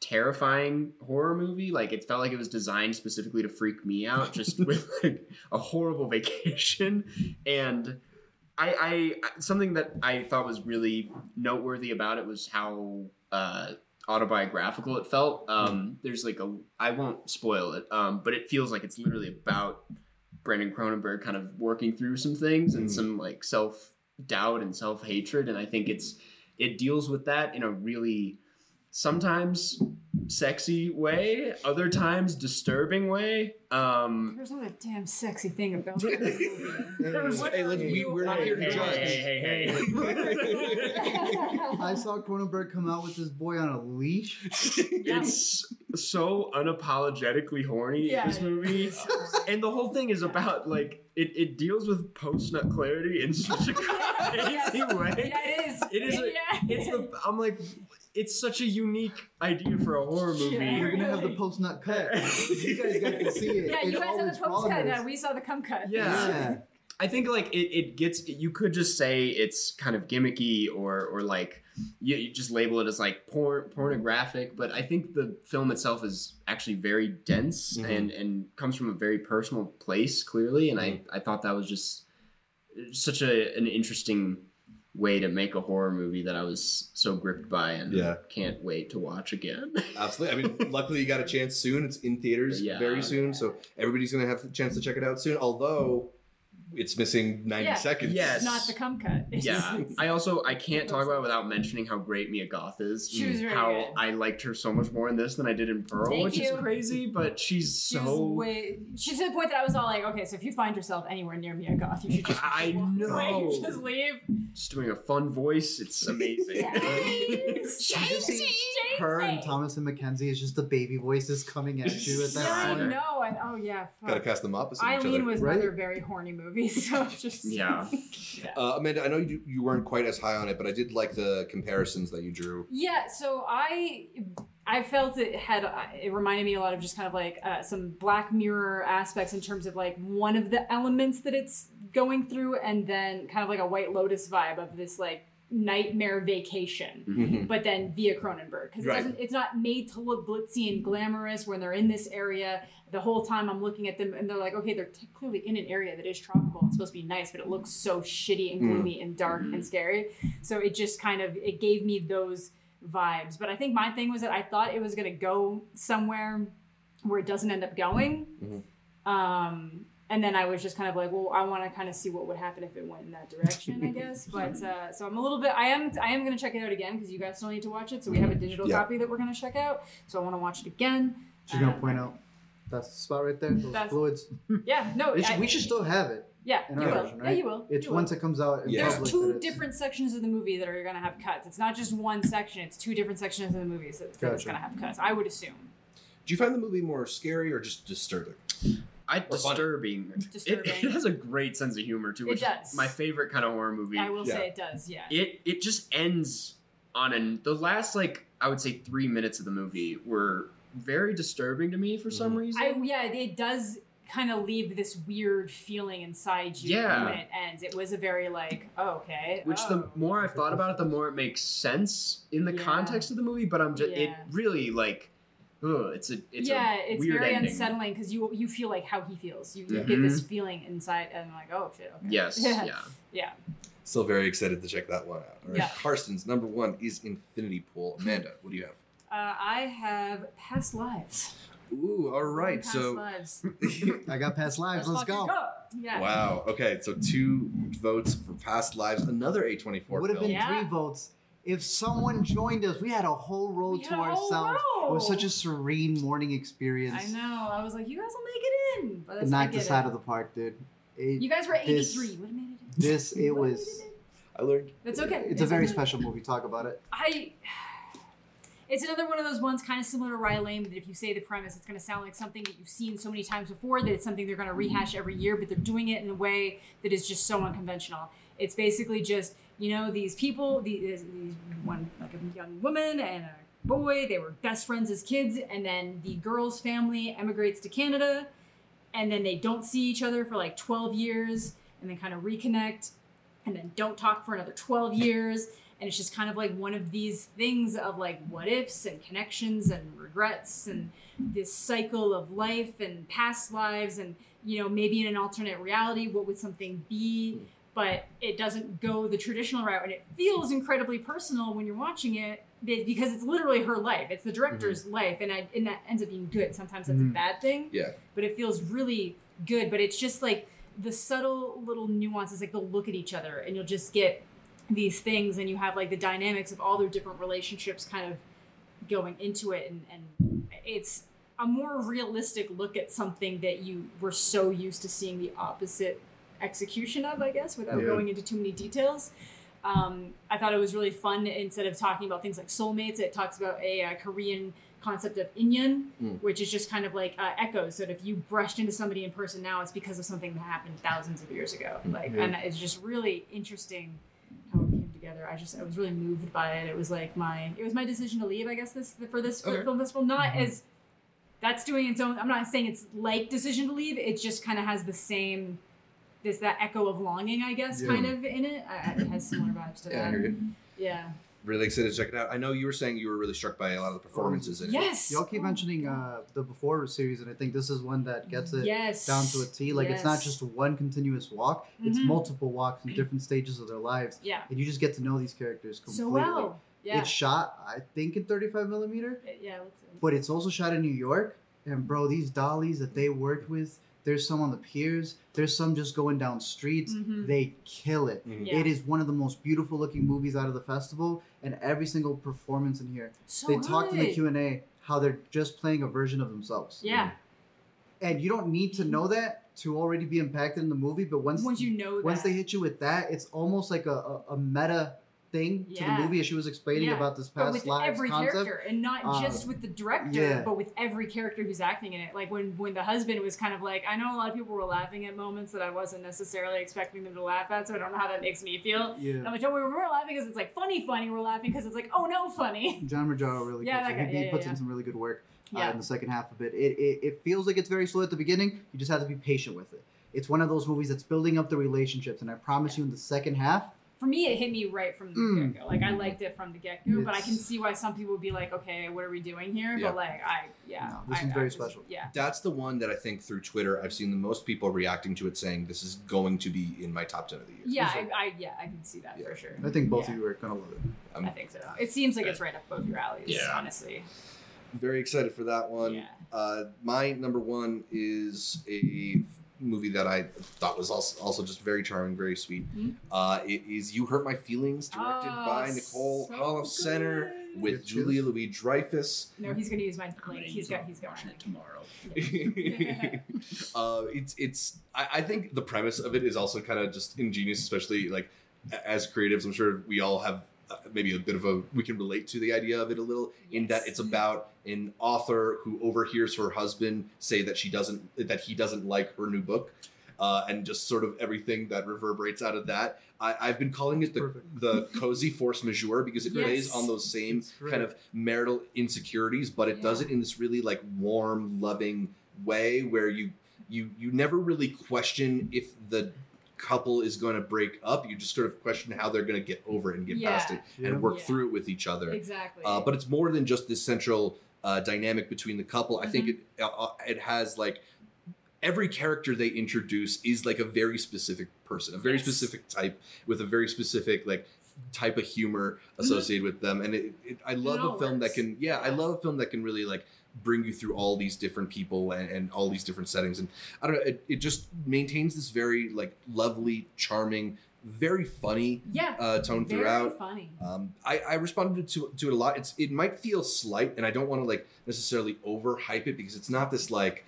terrifying horror movie. Like it felt like it was designed specifically to freak me out, just with like a horrible vacation. And I, I something that I thought was really noteworthy about it was how uh, autobiographical it felt. Um, there's like a I won't spoil it, um, but it feels like it's literally about Brandon Cronenberg kind of working through some things and Mm. some like self doubt and self hatred, and I think it's it deals with that in a really sometimes sexy way, other times disturbing way. Um, There's not a damn sexy thing about it. Hey, What hey, are let's- we, we're not on here to about? judge. Hey, hey, hey, I saw Cronenberg come out with this boy on a leash. It's so unapologetically horny Yeah. this movie. And the whole thing is about like it, it deals with post nut clarity in such a Yes. crazy way. Yeah, it is. It is a- yeah. It's the I'm like it's such a unique idea for a horror movie. Yeah. You're gonna have the post nut cut. You guys got to see it. Yeah, in you guys all have the post cut. rawness. Yeah, we saw the cum cut. Yeah. Yeah. I think like it, it gets you could just say it's kind of gimmicky or or like you, you just label it as like porn pornographic, but I think the film itself is actually very dense Mhm. and and comes from a very personal place clearly, and I I thought that was just such a an interesting way to make a horror movie that I was so gripped by and Yeah. can't wait to watch again. Absolutely. I mean, luckily you got a chance soon. It's in theaters Yeah. very soon, so everybody's gonna have a chance to check it out soon. Although it's missing ninety Yeah. seconds. Yes. It's not the cum cut. Yeah, I also I can't talk about it without mentioning how great Mia Goth is. She was very how good. I liked her so much more in this than I did in Pearl, Thank which you. is crazy. But she's She's so. way. She's to the point that I was all like, okay, so if you find yourself anywhere near Mia Goth, you should just. I know. away, Just leave. Just doing a fun voice. It's amazing. Jamesy. Her and Thomasin McKenzie is just the baby voices coming at you at Yeah, that I point. know. I, oh yeah. Gotta cast them opposite each Eileen other. was Right? another very horny movie, so just yeah. Uh, Amanda, I know you you weren't quite as high on it, but I did like the comparisons that you drew. Yeah, so I I felt it had it reminded me a lot of just kind of like uh, some Black Mirror aspects in terms of like one of the elements that it's going through, and then kind of like a White Lotus vibe of this like nightmare vacation. Mhm. But then via Cronenberg, because it Right. doesn't. It's not made to look glitzy and glamorous when they're in this area. The whole time I'm looking at them, and they're like, okay, they're t- clearly in an area that is tropical. It's supposed to be nice, but it looks so shitty and Mm. gloomy and dark and scary. So it just kind of it gave me those vibes. But I think my thing was that I thought it was gonna go somewhere where it doesn't end up going. Mhm. Um, and then I was just kind of like, well, I want to kind of see what would happen if it went in that direction, I guess. But uh, so I'm a little bit. I am. I am gonna check it out again because you guys still need to watch it. So we have a digital Yeah. copy that we're gonna check out. So I want to watch it again. She's gonna Um, point out that's the spot right there. Those fluids. Yeah. No. We should, I- we should still have it Yeah. you will. version, Yeah, you will. It's You will. once it comes out Yeah. There's two different sections of the movie that are gonna have cuts. It's not just one section. It's two different sections of the movie that's that's Gotcha. gonna have cuts. I would assume. Do you find the movie more scary or just disturbing? I disturbing. Disturbing. It, it has a great sense of humor too. It Which does. Is my favorite kind of horror movie. I will Yeah. say it does. Yeah. it it just ends on an the last like I would say three minutes of the movie were very disturbing to me for some Mhm. reason. I yeah, it does kind of leave this weird feeling inside you Yeah. when it ends. It was a very like, oh, okay. Which oh. the more I've thought about it, the more it makes sense in the Yeah. context of the movie. But I'm just it really like, ugh, it's a it's yeah, a it's weird very ending. unsettling because you you feel like how he feels. You, you Yeah. get this feeling inside, and I'm like, oh shit. Okay. Yes, Yeah. yeah. Yeah. Still very excited to check that one out. All right. Yeah. Karsten's number one is Infinity Pool. Amanda, what do you have? Uh, I have past lives. Ooh, all right. Past So, lives. I got past lives. Let's fucking go. Yeah. wow. Okay, so two votes for Past Lives. Another A24 Would have been Yeah. three votes if someone joined us. We had a whole row We to had a whole ourselves. It was such a serene morning experience. I know. I was like, you guys will make it in. But that's, I Knocked get us out of the park, dude. It- You guys were this- 83. Would have made it in. this it Would've was. it. I learned. It's okay. It's a very okay. special movie. Talk about it. I. It's another one of those ones kind of similar to Rye Lane, but if you say the premise, it's going to sound like something that you've seen so many times before that it's something they're going to rehash every year, but they're doing it in a way that is just so unconventional. It's basically just, you know, these people, these, these one, like a young woman and a boy, they were best friends as kids, and then the girl's family emigrates to Canada, and then they don't see each other for like 12 years, and then kind of reconnect, and then don't talk for another 12 years and it's just kind of like one of these things of like what ifs and connections and regrets and this cycle of life and past lives and you know maybe in an alternate reality what would something be but it doesn't go the traditional route. And it feels incredibly personal when you're watching it because it's literally her life. It's the director's life. And, I, and that ends up being good. Sometimes that's Mhm. a bad thing Yeah. but it feels really good. But it's just like the subtle little nuances like they'll look at each other. And you'll just get these things and you have like the dynamics of all their different relationships kind of going into it. And, and it's a more realistic look at something that you were so used to seeing the opposite execution of i guess without Yeah. going into too many details um, i thought it was really fun instead of talking about things like soulmates it talks about a, uh korean concept of in-yun Mm. which is just kind of like uh, echoes that if you brushed into somebody in person now it's because of something that happened thousands of years ago like Yeah. and it's just really interesting how it came together. I just I was really moved by it. It was like my it was my decision to leave. I guess this for this Okay. film festival. Not Mhm. as that's doing its own. I'm not saying it's like decision to leave. It just kind of has the same. There's that echo of longing, I guess, Yeah. kind of in it. I, it has similar vibes to Yeah, I that. hear you. Yeah. Really excited to check it out. I know you were saying you were really struck by a lot of the performances in it. Yes. Y'all keep mentioning uh, the before series, and I think this is one that gets it yes. down to a T. Like it's not just one continuous walk; it's Mhm. multiple walks in different stages of their lives, Yeah. and you just get to know these characters completely. So well. Yeah. It's shot, I think, in 35 millimeter, yeah. Let's but it's also shot in New York. And bro, these dollies that they worked with, there's some on the piers, there's some just going down streets. Mhm. They kill it. Mhm. Yeah. It is one of the most beautiful looking movies out of the festival, and every single performance in here. So they talked in the. Q and A how they're just playing a version of themselves. Yeah. And you don't need to know that to already be impacted in the movie, but once Once you know once that. they hit you with that, it's almost like a, a, a meta thing to the movie as she was explaining Yeah. about this past but with lives every concept. character and not Um, just with the director yeah. but with every character who's acting in it like when when the husband was kind of like i know a lot of people were laughing at moments that i wasn't necessarily expecting them to laugh at so i don't know how that makes me feel Yeah. I'm like, oh, we were laughing because it's like funny, funny. We're laughing because it's like, oh no, funny. John Magaro really Yeah, guy. he, Yeah, he yeah, puts yeah. in some really good work uh, Yeah. in the second half of it. It, it. it feels like it's very slow at the beginning. You just have to be patient with it. It's one of those movies that's building up the relationships, and I promise you, in the second half, For me, it hit me right from the Mm. get go. Like I liked it from the get go, but I can see why some people would be like, okay, what are we doing here? Yeah. But like, I yeah, No, this I, one's I very just- special. Yeah. That's the one that I think through Twitter I've seen the most people reacting to it saying this is going to be in my top 10 of the year. Yeah, Easily. I, I yeah, I can see that Yeah. for sure. I think both Yeah. of you are gonna love it. I'm I think so. It seems like it's right up both your alleys, Yeah. honestly. very excited for that one. Yeah. Uh, my number one is a f- movie that I thought was also, also just very charming, very sweet. Mhm. Uh, it is You Hurt My Feelings, directed Oh, by Nicole so Holofcener good. with Good Julia Louis Dreyfus. No, he's gonna use my I'm link. gonna use got he's got Watching mine. it tomorrow. uh, it's it's I, I think the premise of it is also kind of just ingenious, especially like as creatives. I'm sure we all have uh, maybe a bit of a we can relate to the idea of it a little in that it's about an author who overhears her husband say that she doesn't that he doesn't like her new book. Uh, and just sort of everything that reverberates out of that. I, I've been calling it the, Perfect. the cozy force majeure because it plays on those same kind of marital insecurities, but it does it in this really like warm, loving way where you you you never really question if the couple is going to break up. You just sort of question how they're going to get over it and get Yeah. past it Yeah. and work Yeah. through it with each other. Exactly. Uh, but it's more than just this central uh, dynamic between the couple. I think it Mm-hmm. uh, uh, it has like every character they introduce is like a very specific person, a very Yes. specific type with a very specific like type of humor associated with them. And it, it, I love all a film that can yeah, I love a film that can really like bring you through all these different people and, and all these different settings and i don't know it, it just maintains this very like lovely charming very funny yeah. uh, tone very throughout funny. um, I, I responded to, to it a lot. It's it might feel slight, and I don't want to like necessarily overhype it because it's not this like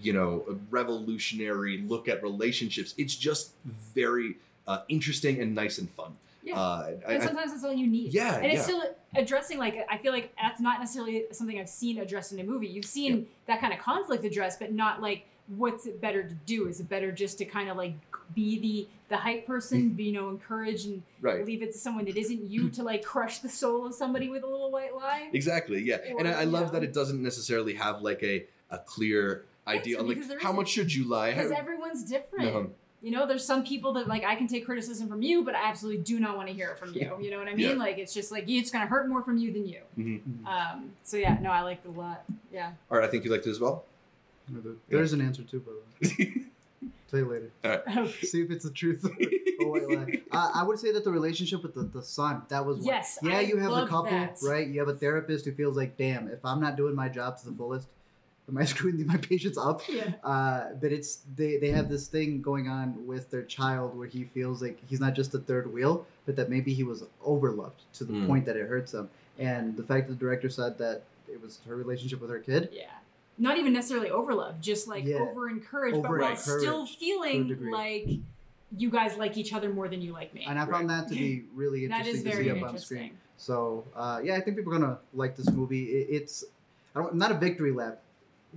you know revolutionary look at relationships. It's just very uh, interesting and nice and fun. Yeah. Uh, I, sometimes that's all you need. Yeah, And it's yeah. still addressing like I feel like that's not necessarily something I've seen addressed in a movie. You've seen that kind of conflict addressed, but not like what's it better to do? Is it better just to kind of like be the the hype person, be you know, encourage and right. leave it to someone that isn't you to like crush the soul of somebody with a little white lie? Exactly. Yeah. and I, I love yeah. that it doesn't necessarily have like a, a clear idea on like how much should you lie? Because everyone's different. No. You know, there's some people that like I can take criticism from you, but I absolutely do not want to hear it from you. You know what I mean? Yeah. Like it's just like it's gonna hurt more from you than you. Mhm. Um, so yeah, no, I liked it a lot. Yeah. All right, I think you liked it as well. There's an answer too, by the way. Tell you later. Okay. See if it's the truth. or white lie. Uh, I would say that the relationship with the, the son, that was one. Yes, Yeah, I you have the love couple, that. right? You have a therapist who feels like, damn, if I'm not doing my job to the fullest, am I screwing my patients up? Yeah. Uh, but it's they, they have this thing going on with their child where he feels like he's not just the third wheel, but that maybe he was overloved to the Mm. point that it hurts him. And the fact that the director said that it was her relationship with her kid, Yeah. Not even necessarily overloved, just like Yeah. over encouraged, but while still feeling like you guys like each other more than you like me. and I found that to be really that interesting is to very see up on interesting. screen. So uh, yeah, I think people are gonna like this movie. It, it's I don't, not a victory lap.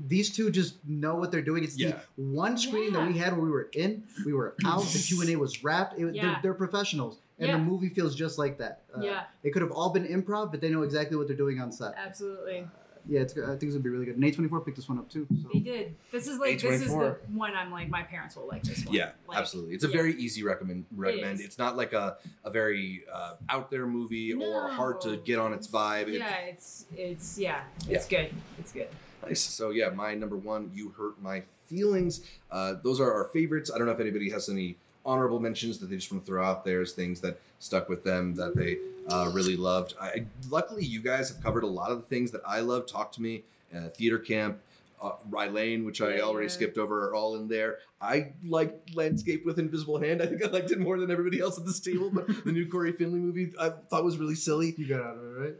These two just know what they're doing. It's Yeah. the one screening that we had where we were in, we were out. the Q and A was wrapped. It, Yeah. they're, they're professionals, and Yeah. the movie feels just like that. Uh, yeah, it could have all been improv, but they know exactly what they're doing on set. absolutely. Yeah, it's, I think it's gonna be really good. And A24 picked this one up too. So. They did. This is like this is the one I'm like my parents will like this one. Yeah, Like, absolutely. It's a yeah. very easy recommend. Recommend. is. It's not like a, a very uh, out there movie or hard to get on its vibe. It's Yeah, it's it's yeah, it's good. It's good. Nice. So yeah, my number one, you hurt my feelings. Uh, those are our favorites. I don't know if anybody has any honorable mentions that they just want to throw out there as things that stuck with them that they uh, really loved. I, luckily, you guys have covered a lot of the things that I love. Talk to me, uh, theater camp. Uh, Rye Lane, which I Yeah. already skipped over, are all in there. I liked Landscape with Invisible Hand. I think I liked it more than everybody else at this table. But the new Cory Finley movie, I thought was really silly. You got out of it, right?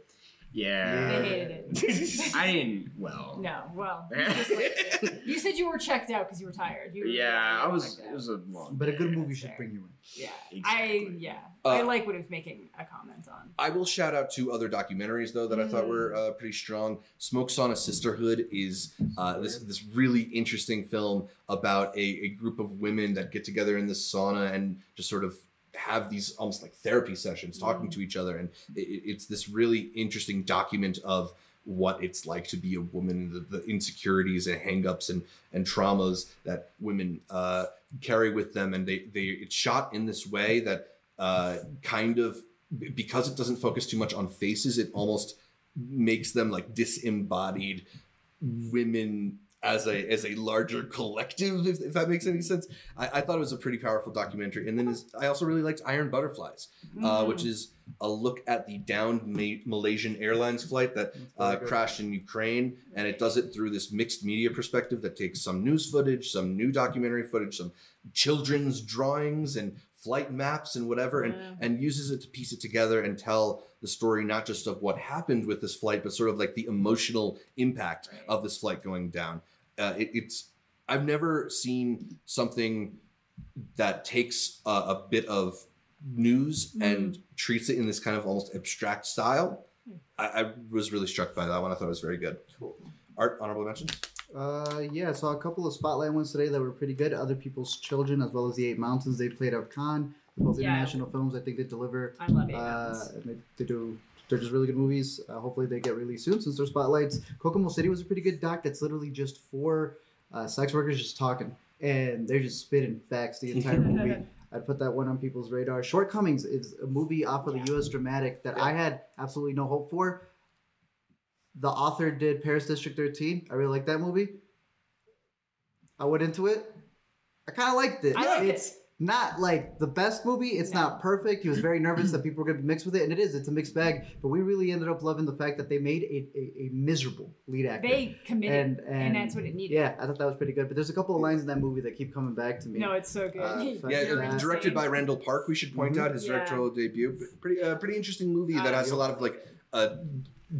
Yeah. They hated it. I didn't. Well. No, well, you, just liked it. You said you were checked out because you were tired. You were, Yeah, I was. It was a long. But a good movie that's should fair. bring you in. Yeah, Exactly. I yeah, Uh, I like what it was making a comment on. I will shout out to other documentaries though that I thought were uh, pretty strong. Smoke Sauna Sisterhood is uh, this this really interesting film about a, a group of women that get together in this sauna and just sort of have these almost like therapy sessions talking to each other and it, it's this really interesting document of what it's like to be a woman the, the insecurities and hangups and and traumas that women uh, carry with them and they they it's shot in this way that uh, kind of because it doesn't focus too much on faces, it almost makes them like disembodied women as a as a larger collective, if, if that makes any sense. I, I thought it was a pretty powerful documentary. And then I also really liked Iron Butterflies, uh, Mm. which is a look at the downed Ma- Malaysian Airlines flight that uh, crashed in Ukraine, and it does it through this mixed media perspective that takes some news footage, some new documentary footage, some children's drawings and flight maps and whatever, and Yeah. and uses it to piece it together and tell the story not just of what happened with this flight, but sort of like the emotional impact Right. of this flight going down. Uh, it, it's I've never seen something that takes a, a bit of news and treats it in this kind of almost abstract style. I, I was really struck by that one. I thought it was very good. Art honorable mention. Uh, yeah, I saw a couple of spotlight ones today that were pretty good. Other people's children, as well as the Eight Mountains, they played out Cannes. Both Yeah. international films. I think they deliver. I love it. Uh, and they, they do. They're just really good movies. Uh, hopefully, they get released soon since they're spotlights. Kokomo City was a pretty good doc. That's literally just four uh, sex workers just talking, and they're just spitting facts the entire movie. I'd put that one on people's radar. Shortcomings is a movie off of the U.S. Dramatic that I had absolutely no hope for. The author did Paris District 13. I really like that movie. I went into it. I kind of liked it. I liked it's it. Not like the best movie. It's No. not perfect. He was very nervous that people were going to be mixed with it, and it is. It's a mixed bag. But we really ended up loving the fact that they made a, a, a miserable lead actor. They committed, and, and, and that's what it needed. Yeah, I thought that was pretty good. But there's a couple of lines in that movie that keep coming back to me. No, it's so good. Uh, He- Yeah, directed by Randall Park. We should point Mhm. out his Yeah. directorial debut. Pretty, uh, pretty interesting movie that Uh, has a lot of like uh,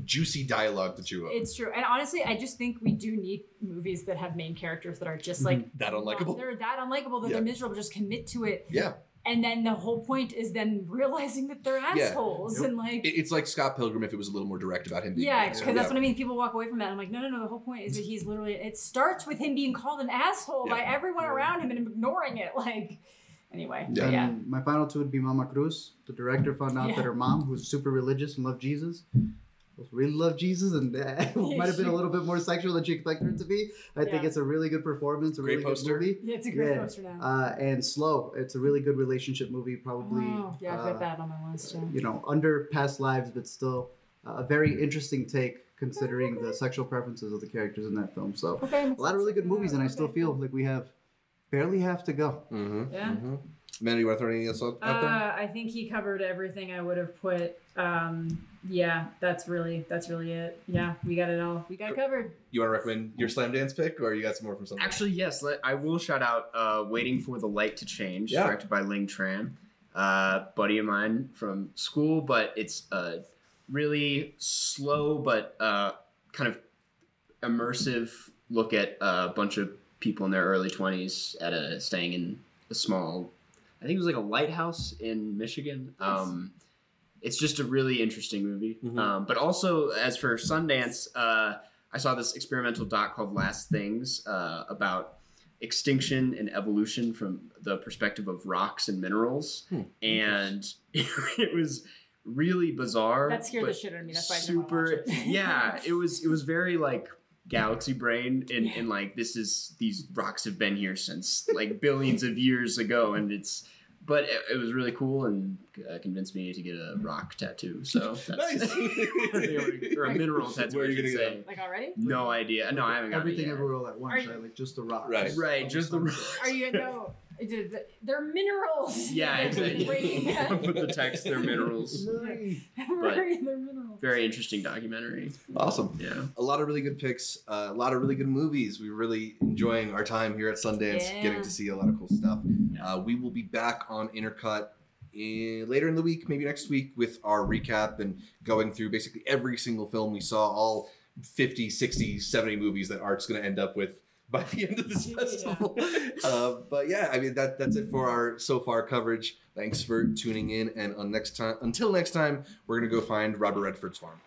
juicy dialogue to chew up. It's true, and honestly, I just think we do need movies that have main characters that are just mm-hmm. like That unlikable. They're that unlikable that Yeah. they're miserable. Just commit to it, Yeah, and then the whole point is then realizing that they're Yeah. assholes Yep. and like. It's like Scott Pilgrim if it was a little more direct about him being. yeah, because asshole. that's what I mean. People walk away from that. I'm like, no, no, no. The whole point is that he's literally. It starts with him being called an asshole by everyone Yeah. around him and him ignoring it. Like, anyway, Yeah. yeah, yeah. And my final two would be Mama Cruz. The director found out Yeah. that her mom, who's super religious and loved Jesus, really love Jesus and uh, might have been a little bit more sexual than she expected it to be. I think it's a really good performance, a Great really poster. good movie. Yeah, it's a great Yeah. poster now. Uh, and slow. It's a really good relationship movie. Probably, oh, yeah, I've uh, that on my list. Yeah. you know, under past lives, but still uh, a very interesting take considering the sexual preferences of the characters in that film. So Okay, a lot of really good movies, and I still feel like we have barely have to go. Mm-hmm. Yeah. Mm-hmm. Amanda, you want to throw anything else out out there? Uh, I think he covered everything I would have put. Um, yeah, that's really that's really it. Yeah, we got it all. We got it covered. You want to recommend your Slamdance pick, or you got some more from something? Actually, yes. Let, I will shout out uh, "Waiting for the Light to Change," Yeah. directed by Linh Tran, uh, buddy of mine from school. But it's a really slow but uh, kind of immersive look at a bunch of people in their early twenties at a staying in a small, I think it was like a lighthouse in Michigan. Nice. Um, it's just a really interesting movie. Mhm. Um, but also, as for Sundance, uh, I saw this experimental doc called Last Things uh, about extinction and evolution from the perspective of rocks and minerals. Hmm. And it was really bizarre. That scared the shit out of me. That's why I didn't wanna super. watch it. yeah, it was it was very like galaxy brain and, and like this is these rocks have been here since like billions of years ago and it's but it, it was really cool and uh, convinced me to get a rock tattoo so that's Nice. or a mineral tattoo Where are you should gonna say. Like already? no idea no I haven't got Everything it yet. everywhere all at once, you- right? Like just the rock. Right. right just the rock. Are you no? They're minerals. yeah exactly Breaking that. put the text they're minerals Murray. They're minerals. very interesting documentary Awesome. yeah A lot of really good picks. Uh, a lot of really good movies. We're really enjoying our time here at Sundance, Yeah. getting to see a lot of cool stuff. Uh, we will be back on Intercut in, later in the week, maybe next week, with our recap and going through basically every single film we saw, all 50, 60, 70 movies that Art's going to end up with by the end of this Yeah. festival. Uh, but yeah, I mean that that's it for our so far coverage. Thanks for tuning in, and on next time, until next time, we're gonna go find Robert Redford's farm.